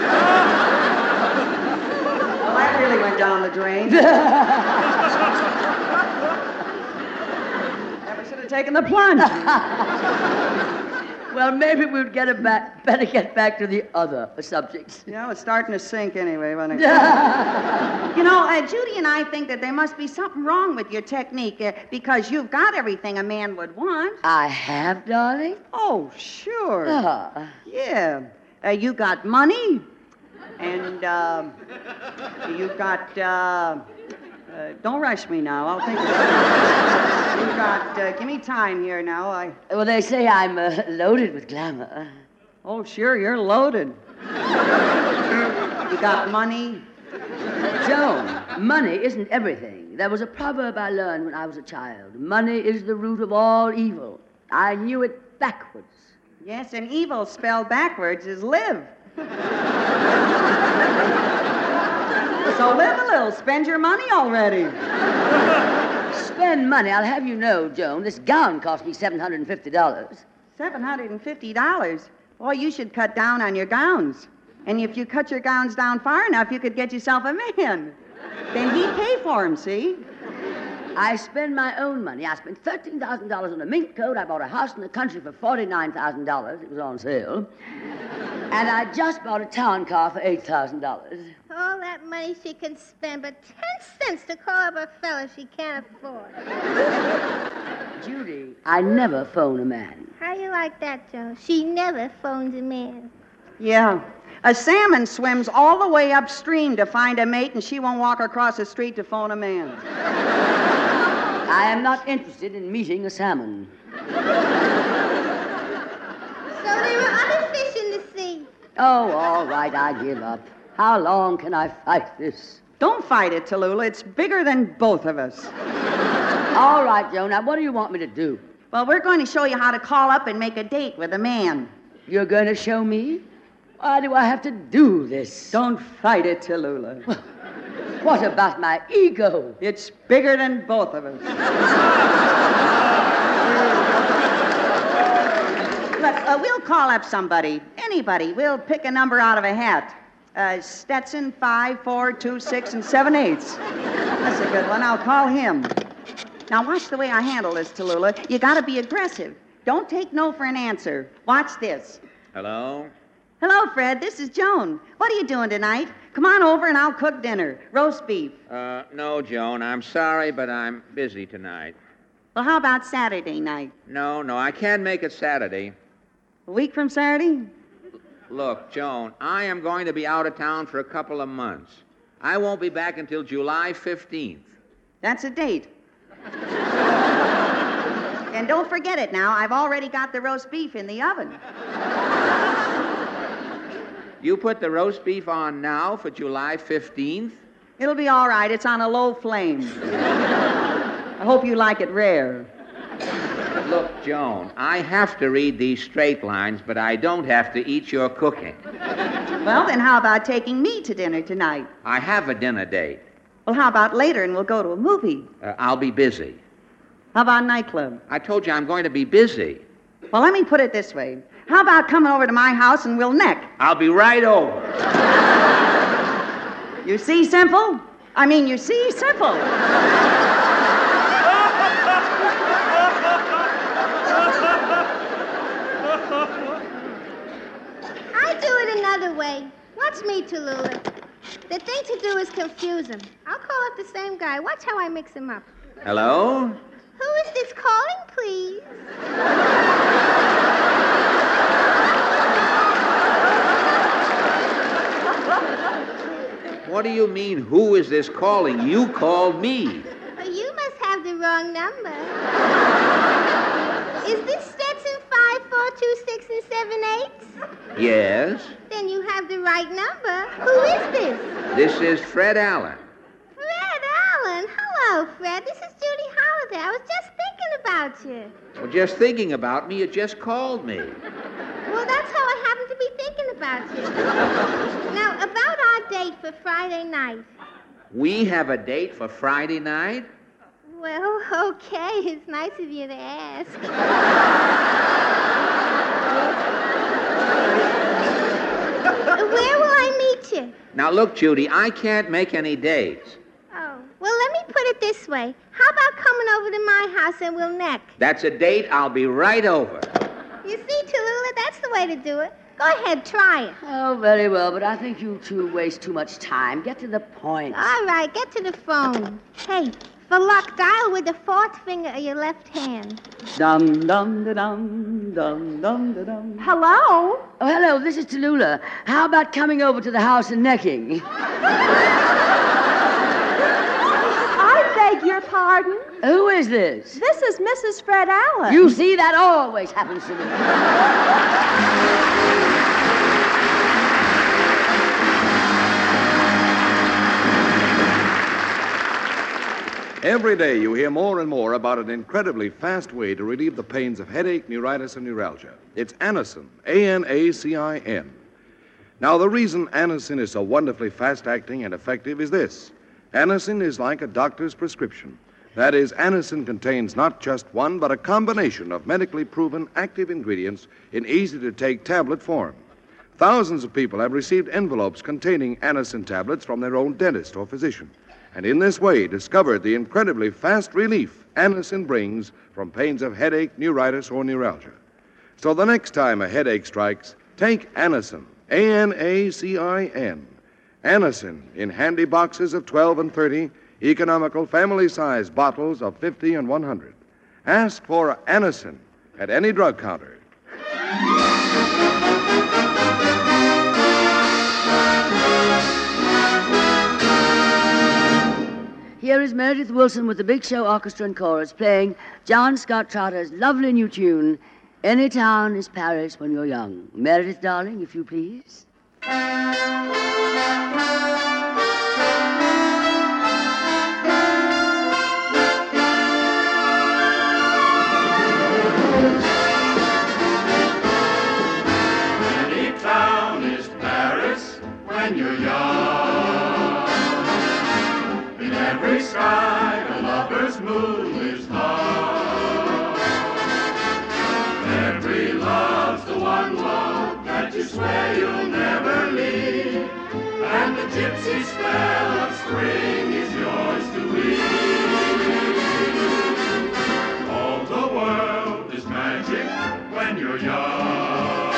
that really went down the drain. *laughs* Never should have taken the plunge. *laughs* well, maybe we'd get it back, better get back to the other subjects. Yeah, it's starting to sink anyway. When it... *laughs* you know, uh, Judy and I think that there must be something wrong with your technique uh, because you've got everything a man would want. I have, darling? Oh, sure. Ah. Yeah. Uh, you got money, and uh, you got. Uh, don't rush me now. I'll think. It. *laughs* you got. Uh, give me time here now. I. Well, they say I'm uh, *laughs* loaded with glamour. Oh, sure, you're loaded. you got money. Joan, money isn't everything. There was a proverb I learned when I was a child. Money is the root of all evil. I knew it backwards. Yes, and evil spelled backwards is live. *laughs* so live a little. Spend your money already. Spend money. I'll have you know, Joan, this gown cost me $750. $750? Boy, you should cut down on your gowns. And if you cut your gowns down far enough, you could get yourself a man. Then he'd pay for 'em, see? I spend my own money. I spent $13,000 on a mink coat. I bought a house in the country for $49,000. It was on sale. And I just bought a town car for $8,000. All that money she can spend, but ten cents to call up a fella she can't afford. Judy, I never phone a man. How you like that, Joe? She never phones a man. Yeah. A salmon swims all the way upstream to find a mate, and she won't walk across the street to phone a man. I am not interested in meeting a salmon. So there are other fish in the sea. Oh, all right, I give up. How long can I fight this? Don't fight it, Tallulah. It's bigger than both of us. All right, Joe. Now, what do you want me to do? Well, we're going to show you how to call up and make a date with a man. You're going to show me? Why do I have to do this? Don't fight it, Tallulah. *laughs* What about my ego? It's bigger than both of us. Look, uh, we'll call up somebody, anybody. We'll pick a number out of a hat. Uh, Stetson, five, four, two, six, and seven eighths. That's a good one. I'll call him. Now, watch the way I handle this, Tallulah. You gotta be aggressive. Don't take no for an answer. Watch this. Hello? Hello, Fred. This is Joan. What are you doing tonight? Come on over and I'll cook dinner. Roast beef. Uh, no, Joan, I'm sorry, but I'm busy tonight. Well, how about Saturday night? No, no, I can't make it Saturday. A week from Saturday? Look, Joan, I am going to be out of town for a couple of months. I won't be back until July 15th. That's a date. *laughs* and don't forget it now. I've already got the roast beef in the oven. You put the roast beef on now for July 15th? It'll be all right. It's on a low flame. I hope you like it rare. Look, Joan, I have to read these straight lines, but I don't have to eat your cooking. Well, then how about taking me to dinner tonight? I have a dinner date. Well, how about later and we'll go to a movie? Uh, I'll be busy. How about nightclub? I told you I'm going to be busy. Well, let me put it this way. How about coming over to my house and we'll neck? I'll be right over. You see, simple? I mean, you see, simple. I do it another way. Watch me, Tallulah. The thing to do is confuse him. I'll call up the same guy. Watch how I mix him up. Hello? Who is this calling, please? What do you mean, who is this calling? You called me. Oh, you must have the wrong number. is this Stetson 5426 and 7 eighths? Yes? Then you have the right number. Who is this? This is Fred Allen. Fred Allen. Hello, Fred. This is Judy Holliday. I was just thinking about you. Well, just thinking about me, you just called me. Well, that's how I happen to be thinking about you. now, about our date for Friday night. We have a date for Friday night? Well, okay. It's nice of you to ask. Where will I meet you? Now, look, Judy, I can't make any dates. Oh, well, let me put it this way. How about coming over to my house and we'll neck? That's a date. I'll be right over. You see, Tallulah, that's the way to do it. Go ahead, try it. Oh, very well, but I think you two waste too much time. Get to the point. All right, get to the phone. Hey, for luck, dial with the fourth finger of your left hand. Dum dum da dum dum dum da dum. Hello? Oh, hello. This is Tallulah. How about coming over to the house and necking? *laughs* I beg your pardon? Who is this? This is Mrs. Fred Allen. You see, that always happens to me. Every day you hear more and more about an incredibly fast way to relieve the pains of headache, neuritis, and neuralgia. It's Anacin, A N A C I N. Now, the reason Anacin is so wonderfully fast acting and effective is this Anacin is like a doctor's prescription. That is, Anacin contains not just one, but a combination of medically proven active ingredients in easy to take tablet form. Thousands of people have received envelopes containing Anacin tablets from their own dentist or physician and in this way discovered the incredibly fast relief Anacin brings from pains of headache, neuritis, or neuralgia. So the next time a headache strikes, take Anacin, A N A C I N. Anacin in handy boxes of 12 and 30, economical family size bottles of 50 and 100. Ask for Anacin at any drug counter. Here is Meredith Willson with the Big Show Orchestra and Chorus playing John Scott Trotter's lovely new tune, Any Town is Paris When You're Young. Meredith, darling, if you please. Every sky, a lover's moon swear you'll never leave. And the gypsy spell of spring is yours to weave. All the world is magic when you're young.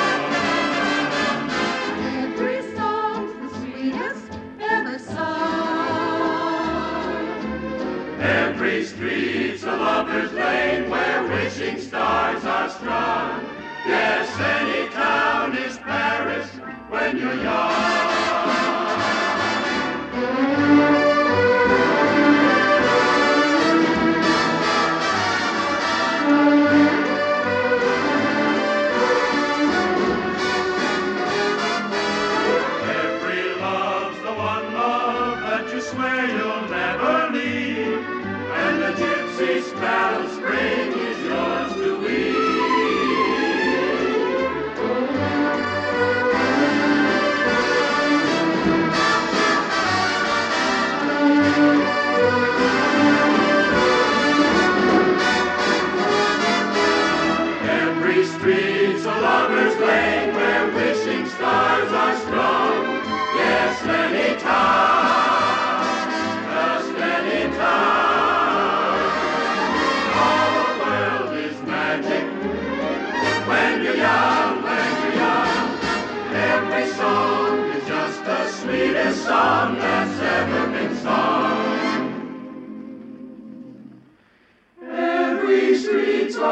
Every song's the sweetest ever sung. Every street's a lover's lane where wishing stars are strung. Yes, any town is Paris when you're young.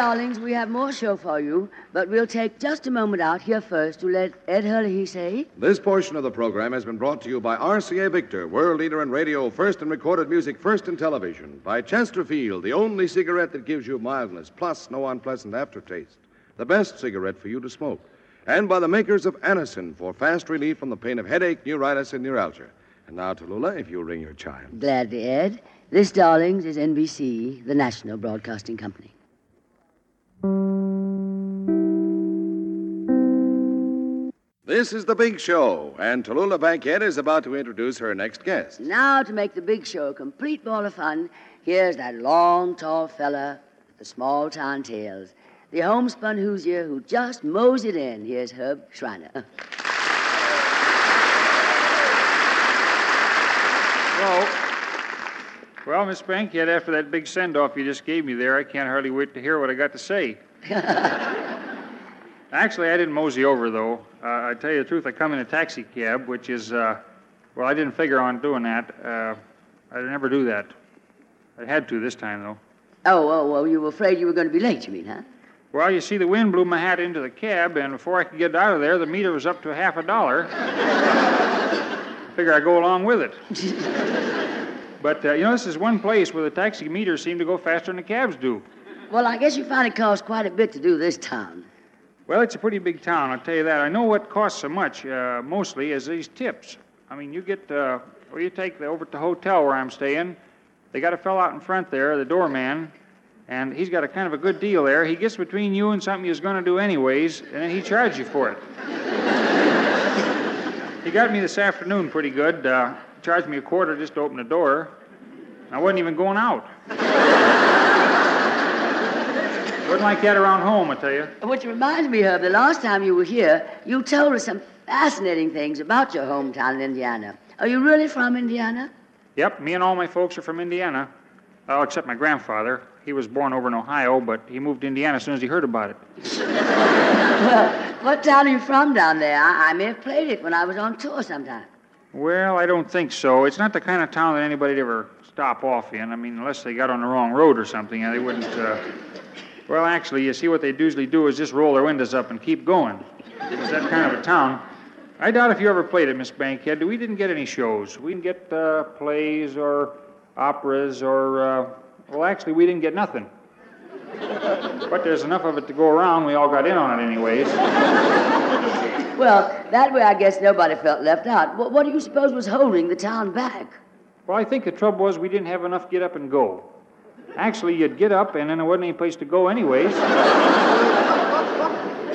darlings, we have more show for you, but we'll take just a moment out here first to let Ed Herlihy say. This portion of the program has been brought to you by RCA Victor, world leader in radio, first in recorded music, first in television. By Chesterfield, the only cigarette that gives you mildness, plus no unpleasant aftertaste. The best cigarette for you to smoke. And by the makers of Anacin for fast relief from the pain of headache, neuritis, and neuralgia. And now, Tallulah, if you'll ring your chime. Gladly, Ed. This, darlings, is NBC, the national broadcasting company. This is the big show, and Tallulah Bankhead is about to introduce her next guest. Now, to make the big show a complete ball of fun, here's that long, tall fella with the small town tales. The homespun Hoosier who just mows it in. Here's Herb Shriner. *laughs* Well, well, Miss Bankhead, after that big send off you just gave me there, I can't hardly wait to hear what I got to say. *laughs* Actually, I didn't mosey over, though. Uh, I tell you the truth, I come in a taxi cab, which is, uh, well, I didn't figure on doing that. Uh, I never do that. I had to this time, though. Oh, oh, well, you were afraid you were going to be late, you mean, huh? Well, you see, the wind blew my hat into the cab, and before I could get out of there, the meter was up to half a dollar. *laughs* Figure I'd go along with it. *laughs* but, uh, you know, this is one place where the taxi meters seem to go faster than the cabs do. Well, I guess you find it costs quite a bit to do this town. Well, it's a pretty big town, I'll tell you that. I know what costs so much, uh, mostly, is these tips. I mean, you get, uh, well, you take the, over at the hotel where I'm staying. They got a fellow out in front there, the doorman, and he's got a kind of a good deal there. He gets between you and something he was going to do anyways, and then he charges you for it. *laughs* he got me this afternoon pretty good. Uh, charged me a quarter just to open the door. I wasn't even going out. Wasn't like that around home, I tell you. Which reminds me, Herb, the last time you were here, you told us some fascinating things about your hometown in Indiana. Are you really from Indiana? Yep, me and all my folks are from Indiana. Oh, except my grandfather. He was born over in Ohio, but he moved to Indiana as soon as he heard about it. *laughs* Well, what town are you from down there? I, I may have played it when I was on tour sometime. Well, I don't think so. It's not the kind of town that anybody'd ever stop off in. I mean, unless they got on the wrong road or something, they wouldn't. Uh... Well, actually, you see, what they usually do is just roll their windows up and keep going. It's that kind of a town. I doubt if you ever played it, Miss Bankhead. We didn't get any shows. We didn't get uh, plays or operas or, uh, well, actually, we didn't get nothing. But there's enough of it to go around. We all got in on it, anyways. Well, that way I guess nobody felt left out. What, what do you suppose was holding the town back? Well, I think the trouble was we didn't have enough get up and go. Actually, you'd get up, and then there wasn't any place to go, anyways.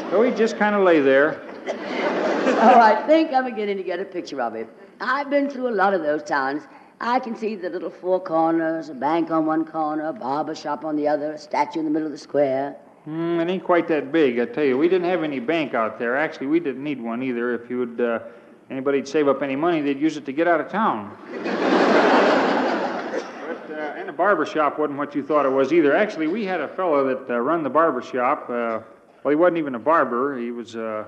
so we just kind of lay there. oh, I think I'm beginning to get a picture of it. I've been through a lot of those towns. I can see the little four corners, a bank on one corner, a barber shop on the other, a statue in the middle of the square. Mm, it ain't quite that big, I tell you. We didn't have any bank out there. Actually, we didn't need one either. If you would, uh, anybody'd save up any money, they'd use it to get out of town. but, uh, and the barber shop wasn't what you thought it was either. Actually, we had a fellow that uh, run the barber shop. Uh, well, he wasn't even a barber. He was, uh,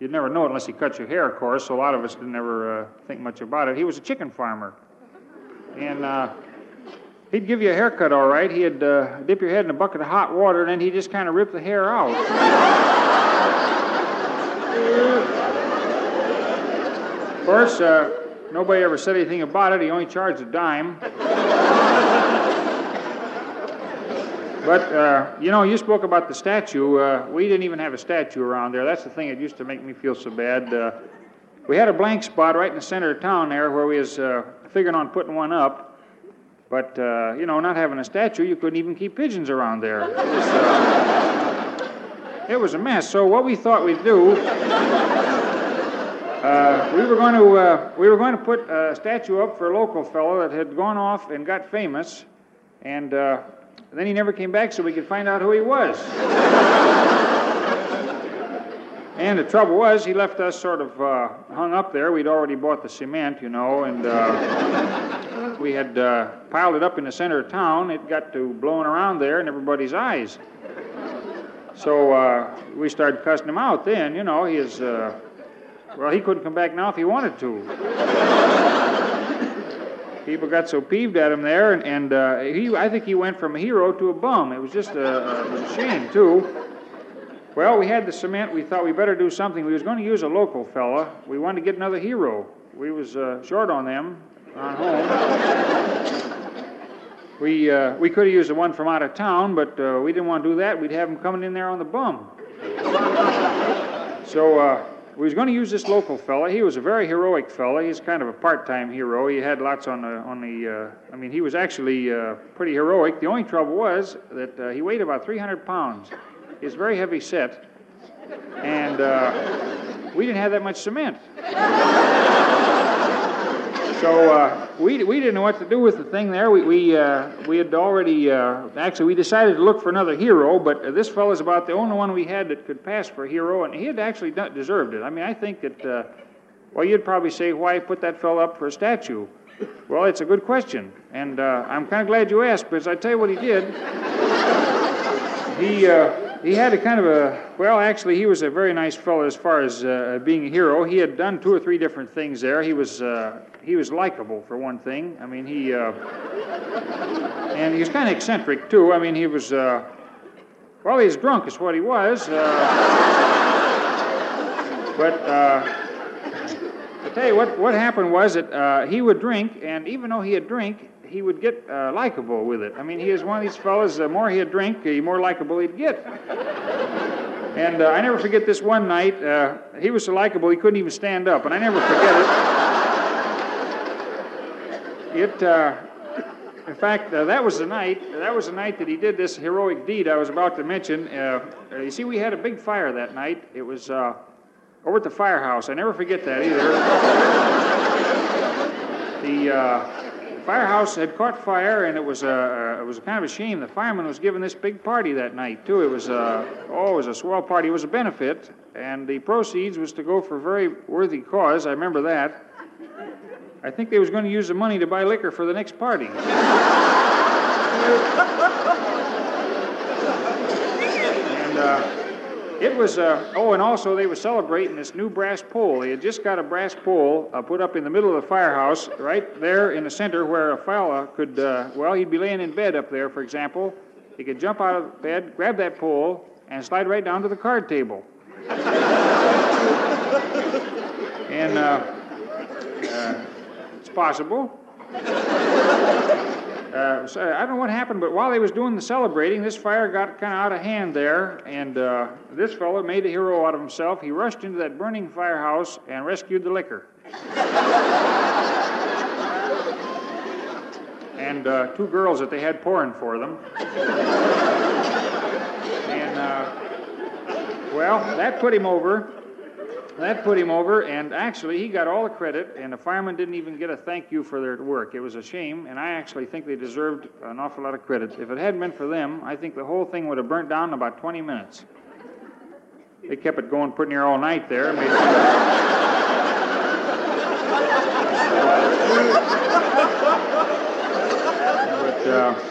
you'd never know it unless he cut your hair, of course, so a lot of us didn't ever uh, think much about it. He was a chicken farmer. And uh, he'd give you a haircut all right. He'd uh, dip your head in a bucket of hot water, and then he'd just kind of rip the hair out. of course, uh, nobody ever said anything about it. He only charged a dime. But, uh, you know, you spoke about the statue. Uh, we didn't even have a statue around there. That's the thing that used to make me feel so bad. Uh, we had a blank spot right in the center of town there where we was uh, figuring on putting one up. But, uh, you know, not having a statue, you couldn't even keep pigeons around there. It was, uh, it was a mess. So what we thought we'd do, uh, we were going to uh, we were going to put a statue up for a local fellow that had gone off and got famous, and uh, then he never came back, so we could find out who he was. And the trouble was, he left us sort of uh, hung up there. We'd already bought the cement, you know, and uh, we had uh, piled it up in the center of town. It got to blowing around there in everybody's eyes. So uh, we started cussing him out then, you know. He uh, well, he couldn't come back now if he wanted to. People got so peeved at him there, and, and uh, he, I think he went from a hero to a bum. It was just a, a shame, too. Well, we had the cement. We thought we better do something. We was going to use a local fella. We wanted to get another hero. We was uh, short on them on home. *laughs* we uh, we could have used the one from out of town, but uh, we didn't want to do that. We'd have him coming in there on the bum. *laughs* so uh, we was going to use this local fella. He was a very heroic fella. He's kind of a part-time hero. He had lots on the on the. Uh, I mean, he was actually uh, pretty heroic. The only trouble was that he weighed about 300 pounds. Was very heavy set, and uh, we didn't have that much cement. So uh, we, we didn't know what to do with the thing there. We, we, uh, we had already, uh, actually, we decided to look for another hero, but this fellow's about the only one we had that could pass for a hero, and he had actually deserved it. I mean, I think that, uh, well, you'd probably say, why put that fellow up for a statue? Well, it's a good question, and uh, I'm kind of glad you asked, because I tell you what he did. He, uh, he had a kind of a well actually he was a very nice fellow as far as uh, being a hero. He had done two or three different things there. He was uh, he was likable for one thing. I mean he uh, and he was kind of eccentric too. I mean he was uh, well he was drunk is what he was uh, but uh, I tell you what, what happened was that he would drink, and even though he had drink, he would get uh, likable with it. I mean, he is one of these fellows, the more he'd drink, the more likable he'd get. And uh, I never forget this one night, uh, he was so likable he couldn't even stand up, and I never forget it. It, uh, in fact, uh, that was the night, that was the night that he did this heroic deed I was about to mention. Uh, you see, we had a big fire that night. It was over at the firehouse. I never forget that either. the firehouse had caught fire, and it was a it was kind of a shame. The fireman was giving this big party that night too. It was a oh, it was a swell party. It was a benefit, and the proceeds was to go for a very worthy cause. I remember that. I think they was going to use the money to buy liquor for the next party. *laughs* and uh, it was, uh, oh, and also they were celebrating this new brass pole. They had just got a brass pole uh, put up in the middle of the firehouse, right there in the center where a fella could, uh, well, he'd be laying in bed up there, for example. He could jump out of bed, grab that pole, and slide right down to the card table. and uh, uh, it's possible. Uh, so I don't know what happened, but while they was doing the celebrating, this fire got kind of out of hand there, and uh, this fellow made a hero out of himself. He rushed into that burning firehouse and rescued the liquor. *laughs* and uh, two girls that they had pouring for them. and, uh, well, that put him over. That put him over, and actually, he got all the credit, and the firemen didn't even get a thank you for their work. It was a shame, and I actually think they deserved an awful lot of credit. If it hadn't been for them, I think the whole thing would have burnt down in about 20 minutes. They kept it going pretty near all night there. *laughs* But uh,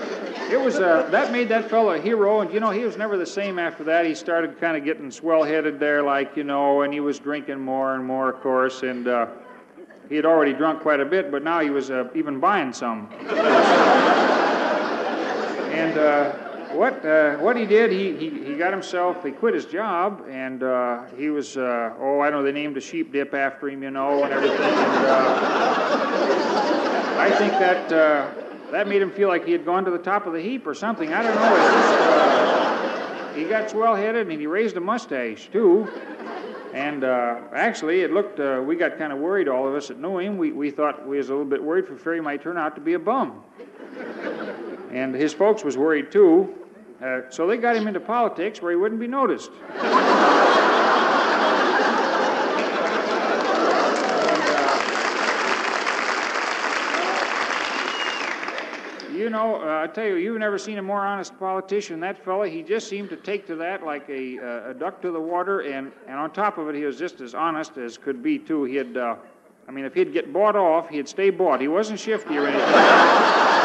it was uh, that made that fellow a hero, and you know he was never the same after that. He started kind of getting swell-headed there, like you know, and he was drinking more and more, of course, and uh, he had already drunk quite a bit, but now he was uh, even buying some. and uh, what uh, what he did, he, he he got himself, he quit his job, and uh, he was uh, oh I know they named a sheep dip after him, you know, and everything. And, uh, I think that. Uh, that made him feel like he had gone to the top of the heap or something. I don't know. He got swell-headed and he raised a mustache too. And uh, actually, it looked. Uh, we got kind of worried, all of us that knew him. We, we thought we was a little bit worried for fear he might turn out to be a bum. And his folks was worried too. Uh, so they got him into politics where he wouldn't be noticed. You know, uh, I tell you, you've never seen a more honest politician. That fella, he just seemed to take to that like a, uh, a duck to the water, and, and on top of it, he was just as honest as could be, too. He had, uh, I mean, if he'd get bought off, he'd stay bought. He wasn't shifty or anything. *laughs*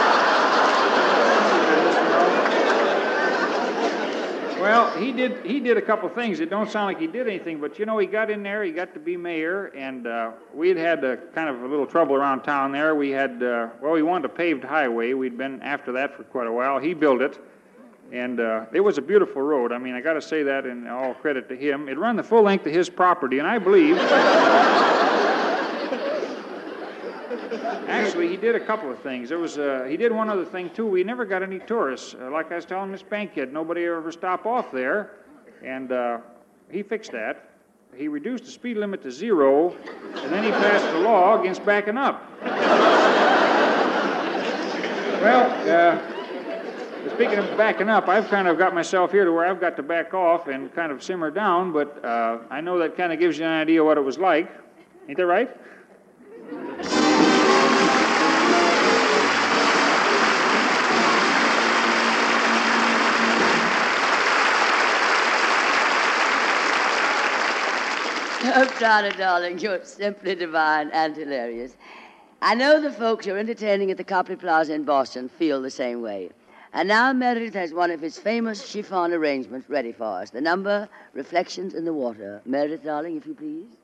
Well, he did. He did a couple things. It don't sound like he did anything, but you know, he got in there. He got to be mayor, and uh, we had a, kind of a little trouble around town there. We had uh, well, we wanted a paved highway. We'd been after that for quite a while. He built it, and uh, it was a beautiful road. I mean, I got to say that in all credit to him. It run the full length of his property, and I believe. *laughs* Actually, he did a couple of things. There was uh, he did one other thing too. We never got any tourists. Uh, like I was telling Miss Bankhead, nobody ever stop off there, and uh, he fixed that. He reduced the speed limit to zero, and then he passed a law against backing up. well, uh, speaking of backing up, I've kind of got myself here to where I've got to back off and kind of simmer down, but uh, I know that kind of gives you an idea what it was like. Ain't that right? Oh, Donna, darling, you're simply divine and hilarious. I know the folks you're entertaining at the Copley Plaza in Boston feel the same way. And now Meredith has one of his famous chiffon arrangements ready for us. The number, Reflections in the Water. Meredith, darling, if you please.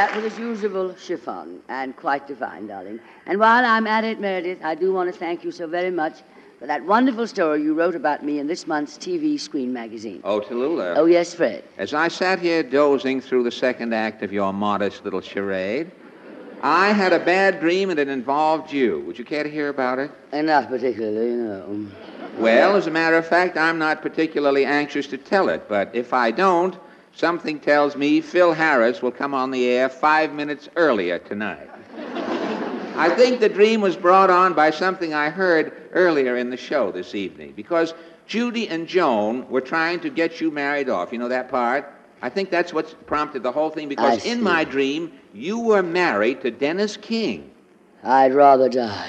That was as usual chiffon, and quite divine, darling. And while I'm at it, Meredith, I do want to thank you so very much for that wonderful story you wrote about me in this month's TV Screen magazine. Oh, Tallulah. Oh, yes, Fred. As I sat here dozing through the second act of your modest little charade, I had a bad dream and it involved you. Would you care to hear about it? Not particularly, no. Well, as a matter of fact, I'm not particularly anxious to tell it, but if I don't, something tells me Phil Harris will come on the air five minutes earlier tonight. I think the dream was brought on by something I heard earlier in the show this evening, because Judy and Joan were trying to get you married off. You know that part? I think that's what's prompted the whole thing, because in my dream, you were married to Dennis King. I'd rather die.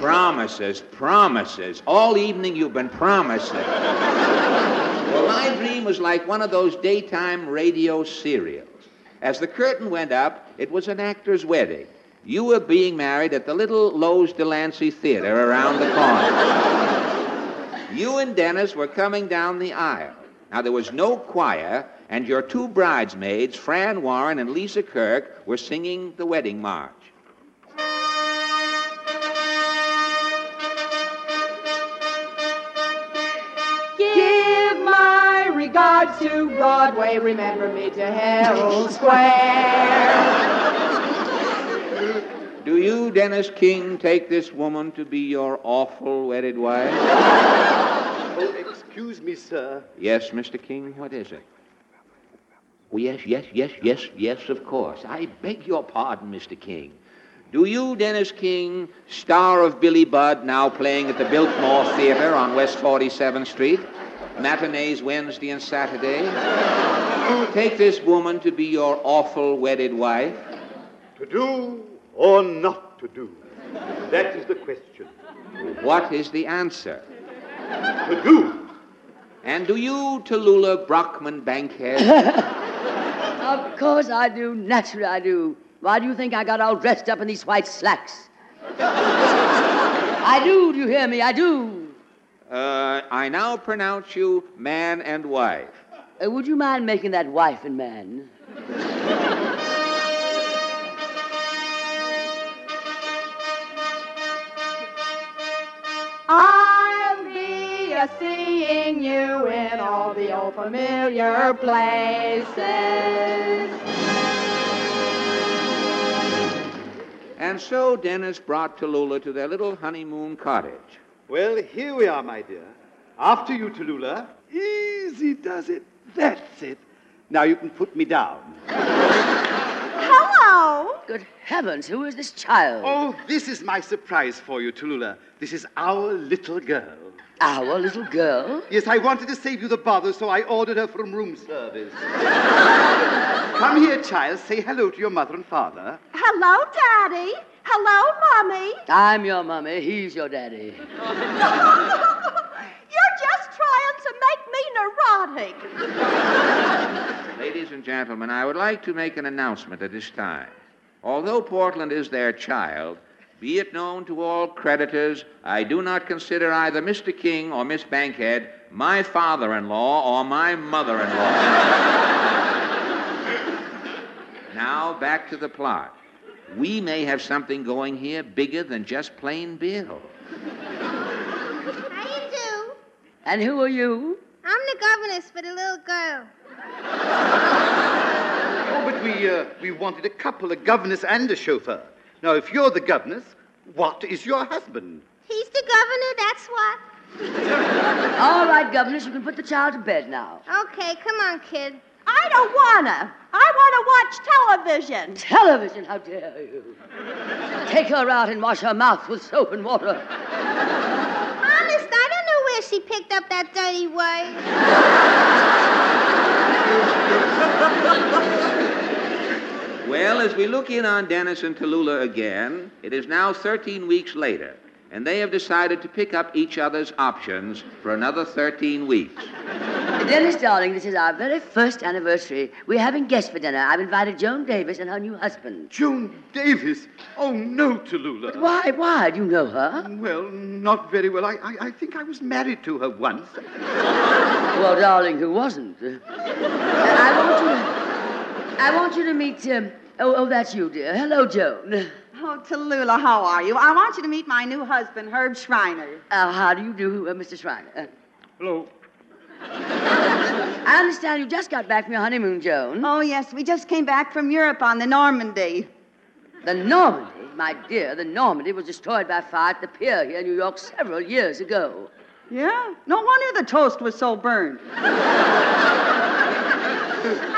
Promises, promises. All evening you've been promising. My dream was like one of those daytime radio serials. As the curtain went up, it was an actor's wedding. You were being married at the little Loew's Delancey Theater around the corner. you and Dennis were coming down the aisle. Now, there was no choir, and your two bridesmaids, Fran Warren and Lisa Kirk, were singing the wedding march. Regards to Broadway. Remember me to Herald Square. Do you, Dennis King, take this woman to be your awful wedded wife? Oh, excuse me, sir. Yes, Mr. King, what is it? Oh, yes, yes, yes, yes, yes, of course. I beg your pardon, Mr. King. Do you, Dennis King, star of Billy Budd, now playing at the Biltmore Theater on West 47th Street, matinees Wednesday and Saturday, take this woman to be your awful wedded wife? To do or not to do? That is the question. What is the answer? To do. And do you, Tallulah Brockman Bankhead, *laughs* Of course I do. Naturally I do. Why do you think I got all dressed up in these white slacks? *laughs* I do, do you hear me? I do. Uh, I now pronounce you man and wife. Uh, would you mind making that wife and man? I'll be a seeing you in all the old familiar places. And so Dennis brought Tallulah to their little honeymoon cottage. Well, here we are, my dear. After you, Tallulah. Easy does it. That's it. Now you can put me down. Hello. Good heavens, who is this child? Oh, this is my surprise for you, Tallulah. This is our little girl. Our little girl? Yes, I wanted to save you the bother, so I ordered her from room service. *laughs* Come here, child. Say hello to your mother and father. Hello, Daddy. Hello, Mommy. I'm your mummy, he's your daddy. *laughs* You're just trying to make me neurotic. *laughs* Ladies and gentlemen, I would like to make an announcement at this time. Although Portland is their child, be it known to all creditors, I do not consider either Mr. King or Miss Bankhead my father in law or my mother in law. *laughs* now, back to the plot. We may have something going here bigger than just plain Bill. How you do? And who are you? I'm the governess for the little girl. Oh, but we, uh, we wanted a couple, a governess and a chauffeur. Now, if you're the governess, what is your husband? He's the governor, that's what. All right, governess, you can put the child to bed now. Okay, come on, kid. I don't wanna. I wanna watch television. Television, how dare you? Take her out and wash her mouth with soap and water. Honest, I don't know where she picked up that dirty word. Well, as we look in on Dennis and Tallulah again, it is now 13 weeks later, and they have decided to pick up each other's options for another 13 weeks. Dennis, darling, this is our very first anniversary. We're having guests for dinner. I've invited Joan Davis and her new husband. Joan Davis? Oh, no, Tallulah. Why, why? Do you know her? Well, not very well. I, I, I think I was married to her once. Well, darling, who wasn't? Uh, I want you to, I want you to meet, um, oh, oh, that's you, dear. Hello, Joan. Oh, Tallulah, how are you? I want you to meet my new husband, Herb Shriner. Uh, how do you do, uh, Mr. Shriner? Uh, Hello. I understand you just got back from your honeymoon, Joan. Oh, yes, we just came back from Europe on the Normandie. The Normandie? My dear, the Normandie was destroyed by fire at the pier here in New York several years ago. Yeah? No wonder the toast was so burned. *laughs*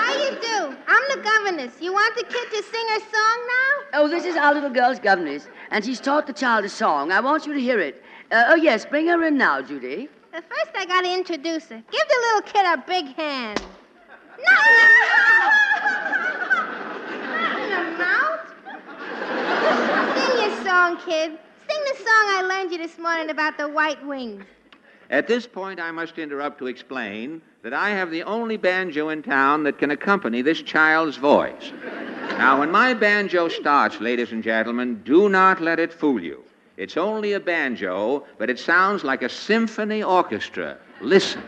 How you do? I'm the governess. You want the kid to sing her song now? Oh, this is our little girl's governess, and she's taught the child a song. I want you to hear it. Uh, oh, yes, bring her in now, Judy. But first, I gotta introduce her. Give the little kid a big hand. Not in the mouth. Sing your song, kid. Sing the song I learned you this morning about the white wings. At this point, I must interrupt to explain that I have the only banjo in town that can accompany this child's voice. Now, when my banjo starts, ladies and gentlemen, do not let it fool you. It's only a banjo, but it sounds like a symphony orchestra. Listen.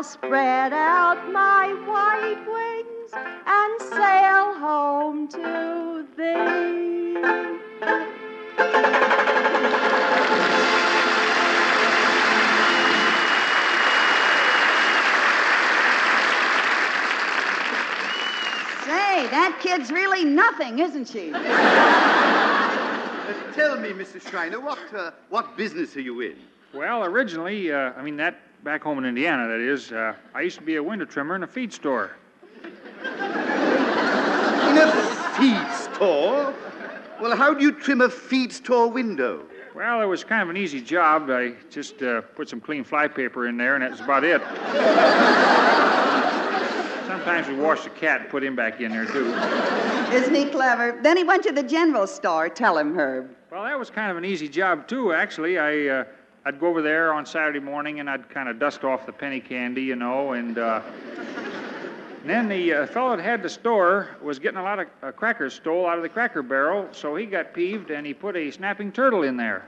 I'll spread out my white wings and sail home to thee. Say, that kid's really nothing, isn't she? Uh, tell me, Mr. Shriner, what, uh, what business are you in? Well, originally, uh, I mean, that back home in Indiana, that is, uh, I used to be a window trimmer in a feed store. In a feed store? Well, how do you trim a feed store window? Well, it was kind of an easy job. I just uh, put some clean flypaper in there, and that's about it. Sometimes we wash the cat and put him back in there, too. Isn't he clever? Then he went to the general store. Tell him, Herb. Well, that was kind of an easy job, too, actually. I, uh, I'd go over there on Saturday morning, and I'd kind of dust off the penny candy, you know, and... Uh, and then the uh, fellow that had the store was getting a lot of uh, crackers stole out of the cracker barrel, so he got peeved and he put a snapping turtle in there.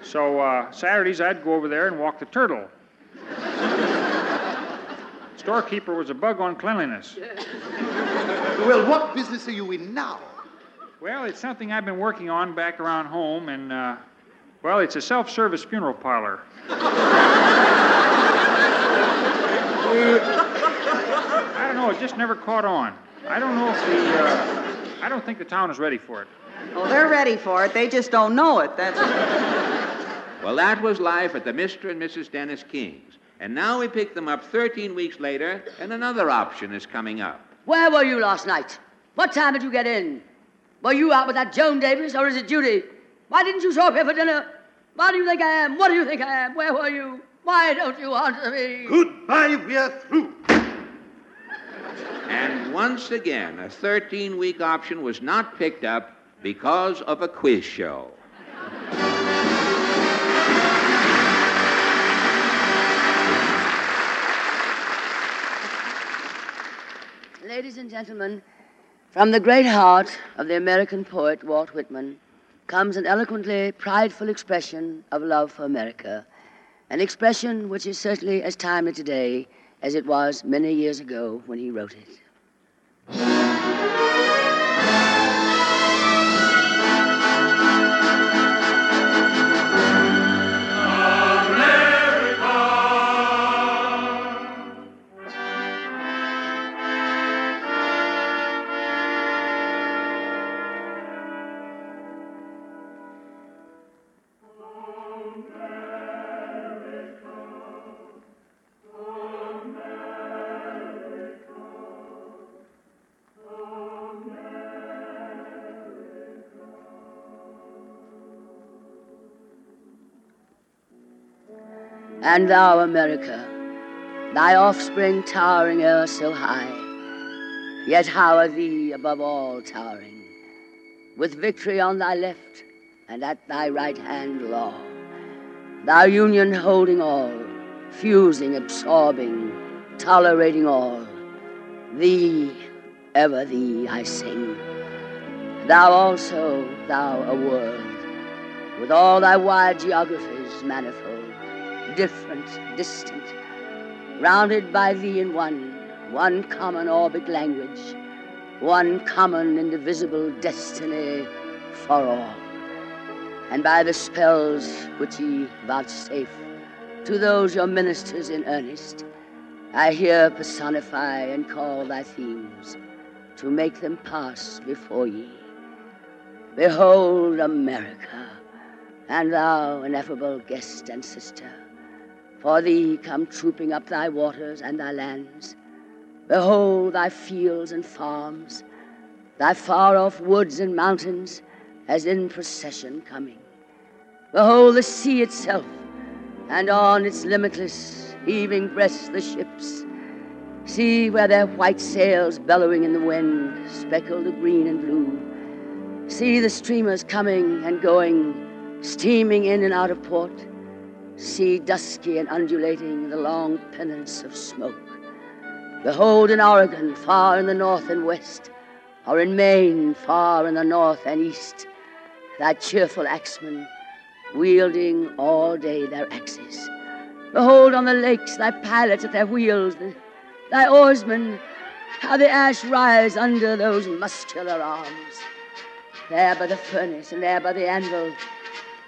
So uh, Saturdays I'd go over there and walk the turtle. Storekeeper was a bug on cleanliness. Well, what business are you in now? Well, it's something I've been working on back around home, and uh, well, it's a self-service funeral parlor. *laughs* I don't know. It just never caught on. I don't know if the. Uh, I don't think the town is ready for it. Oh, they're ready for it. They just don't know it. That's. Well, that was life at the Mr. and Mrs. Dennis King's. And now we pick them up 13 weeks later, and another option is coming up. Where were you last night? What time did you get in? Were you out with that Joan Davis or is it Judy? Why didn't you show up here for dinner? What do you think I am? What do you think I am? Where were you? Why don't you answer me? Goodbye, we're through. And once again, a 13 week option was not picked up because of a quiz show. Ladies and gentlemen, from the great heart of the American poet Walt Whitman comes an eloquently prideful expression of love for America, an expression which is certainly as timely today as it was many years ago when he wrote it. And thou, America, thy offspring towering e'er so high, yet how are thee above all towering, with victory on thy left and at thy right hand law, thou union holding all, fusing, absorbing, tolerating all, thee, ever thee I sing. Thou also, thou a world, with all thy wide geographies manifold different, distant, rounded by thee in one, one common orbic language, one common indivisible destiny for all. And by the spells which ye vouchsafe to those your ministers in earnest, I here personify and call thy themes to make them pass before ye. Behold America, and thou, ineffable guest and sister, for thee come trooping up thy waters and thy lands. Behold thy fields and farms, thy far off woods and mountains, as in procession coming. Behold the sea itself, and on its limitless, heaving breast the ships. See where their white sails bellowing in the wind, speckled the green and blue. See the streamers coming and going, steaming in and out of port see dusky and undulating the long pennants of smoke. Behold in Oregon, far in the north and west, or in Maine, far in the north and east, thy cheerful axemen wielding all day their axes. Behold on the lakes thy pilots at their wheels, thy oarsmen, how the ash rise under those muscular arms. There by the furnace and there by the anvil,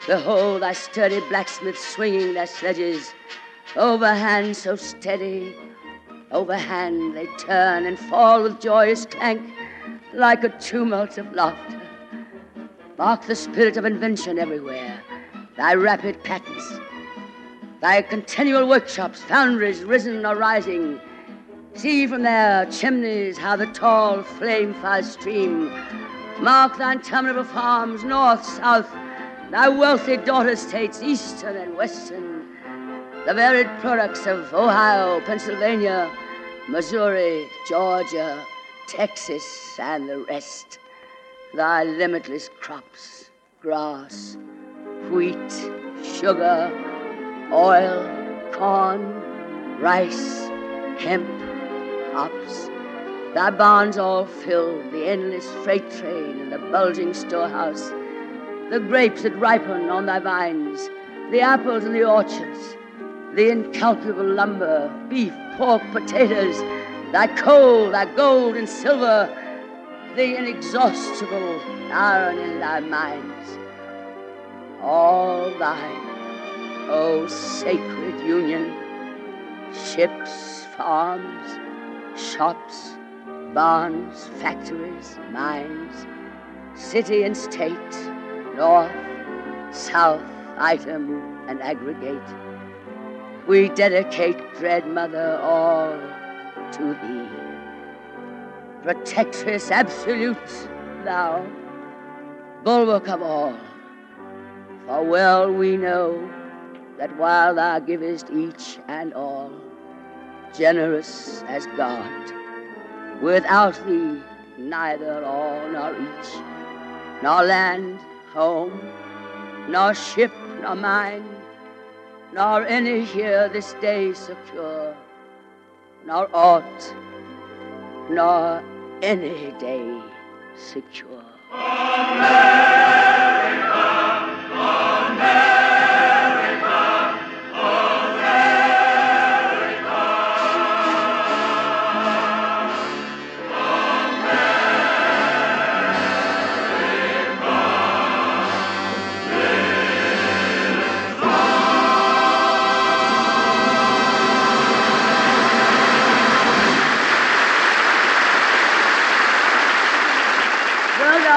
Behold thy sturdy blacksmiths swinging their sledges, overhand so steady, overhand they turn and fall with joyous clank like a tumult of laughter. Mark the spirit of invention everywhere, thy rapid patents, thy continual workshops, foundries risen or rising. See from their chimneys how the tall flame fires stream. Mark thy interminable farms, north, south, thy wealthy daughter states, eastern and western, the varied products of Ohio, Pennsylvania, Missouri, Georgia, Texas, and the rest, thy limitless crops, grass, wheat, sugar, oil, corn, rice, hemp, hops. Thy barns all filled, the endless freight train and the bulging storehouse, the grapes that ripen on thy vines, the apples in the orchards, the incalculable lumber, beef, pork, potatoes, thy coal, thy gold and silver, the inexhaustible iron in thy mines. All thine, O sacred Union, ships, farms, shops, barns, factories, mines, city and state, north, south, item, and aggregate. We dedicate, dread mother, all to thee. Protectress absolute, thou, bulwark of all. For well we know that while thou givest each and all, generous as God, without thee neither all nor each, nor land, home, nor ship, nor mine, nor any here this day secure, nor aught, nor any day secure. Well,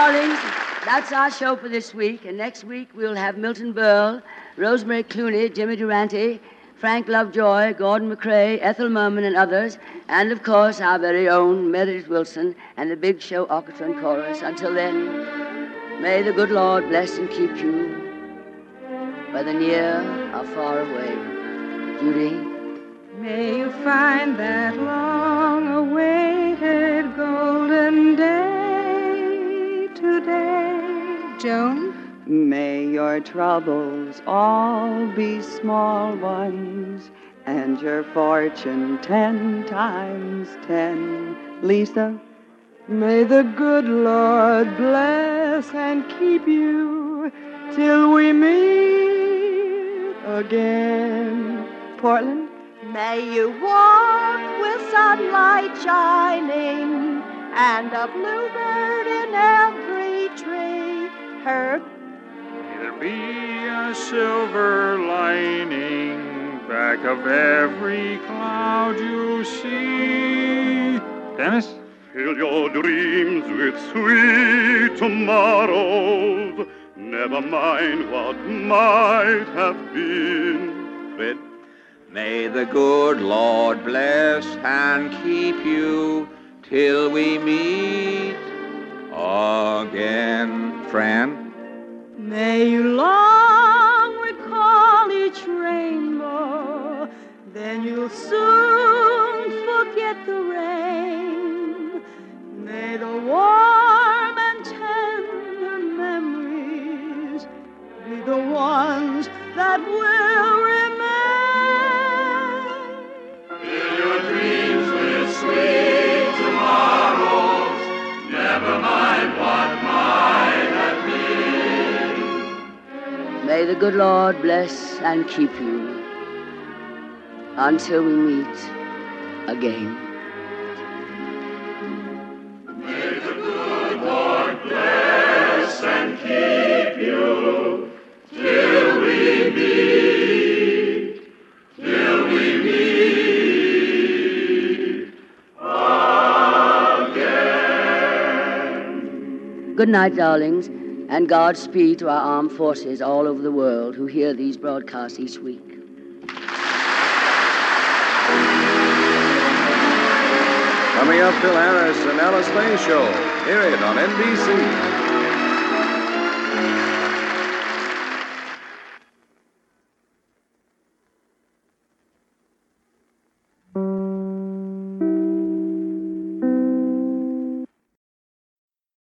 darlings, that's our show for this week. And next week we'll have Milton Berle, Rosemary Clooney, Jimmy Durante, Frank Lovejoy, Gordon MacRae, Ethel Merman, and others. And of course, our very own Meredith Willson and the Big Show Orchestra and Chorus. Until then, may the good Lord bless and keep you, whether near or far away. Judy. May you find that long awaited golden day today. Joan? May your troubles all be small ones, and your fortune ten times ten. Lisa? May the good Lord bless and keep you till we meet again. Portland? May you walk with sunlight shining and a bluebird in every tree. Herb? May there be a silver lining back of every cloud you see. Dennis? Fill your dreams with sweet tomorrows. Never mind what might have been. Fred? May the good Lord bless and keep you till we meet again. Fran? May you long recall each rainbow, then you'll soon forget the rain. May the warm and tender memories be the ones that will remain. Fill your dreams with sweet tomorrows. Never mind what might have been. May the good Lord bless and keep you until we meet again. May the good Lord bless and keep you Good night, darlings, and Godspeed to our armed forces all over the world who hear these broadcasts each week. Coming up, Phil Harris and Alice Faye Show. It on NBC.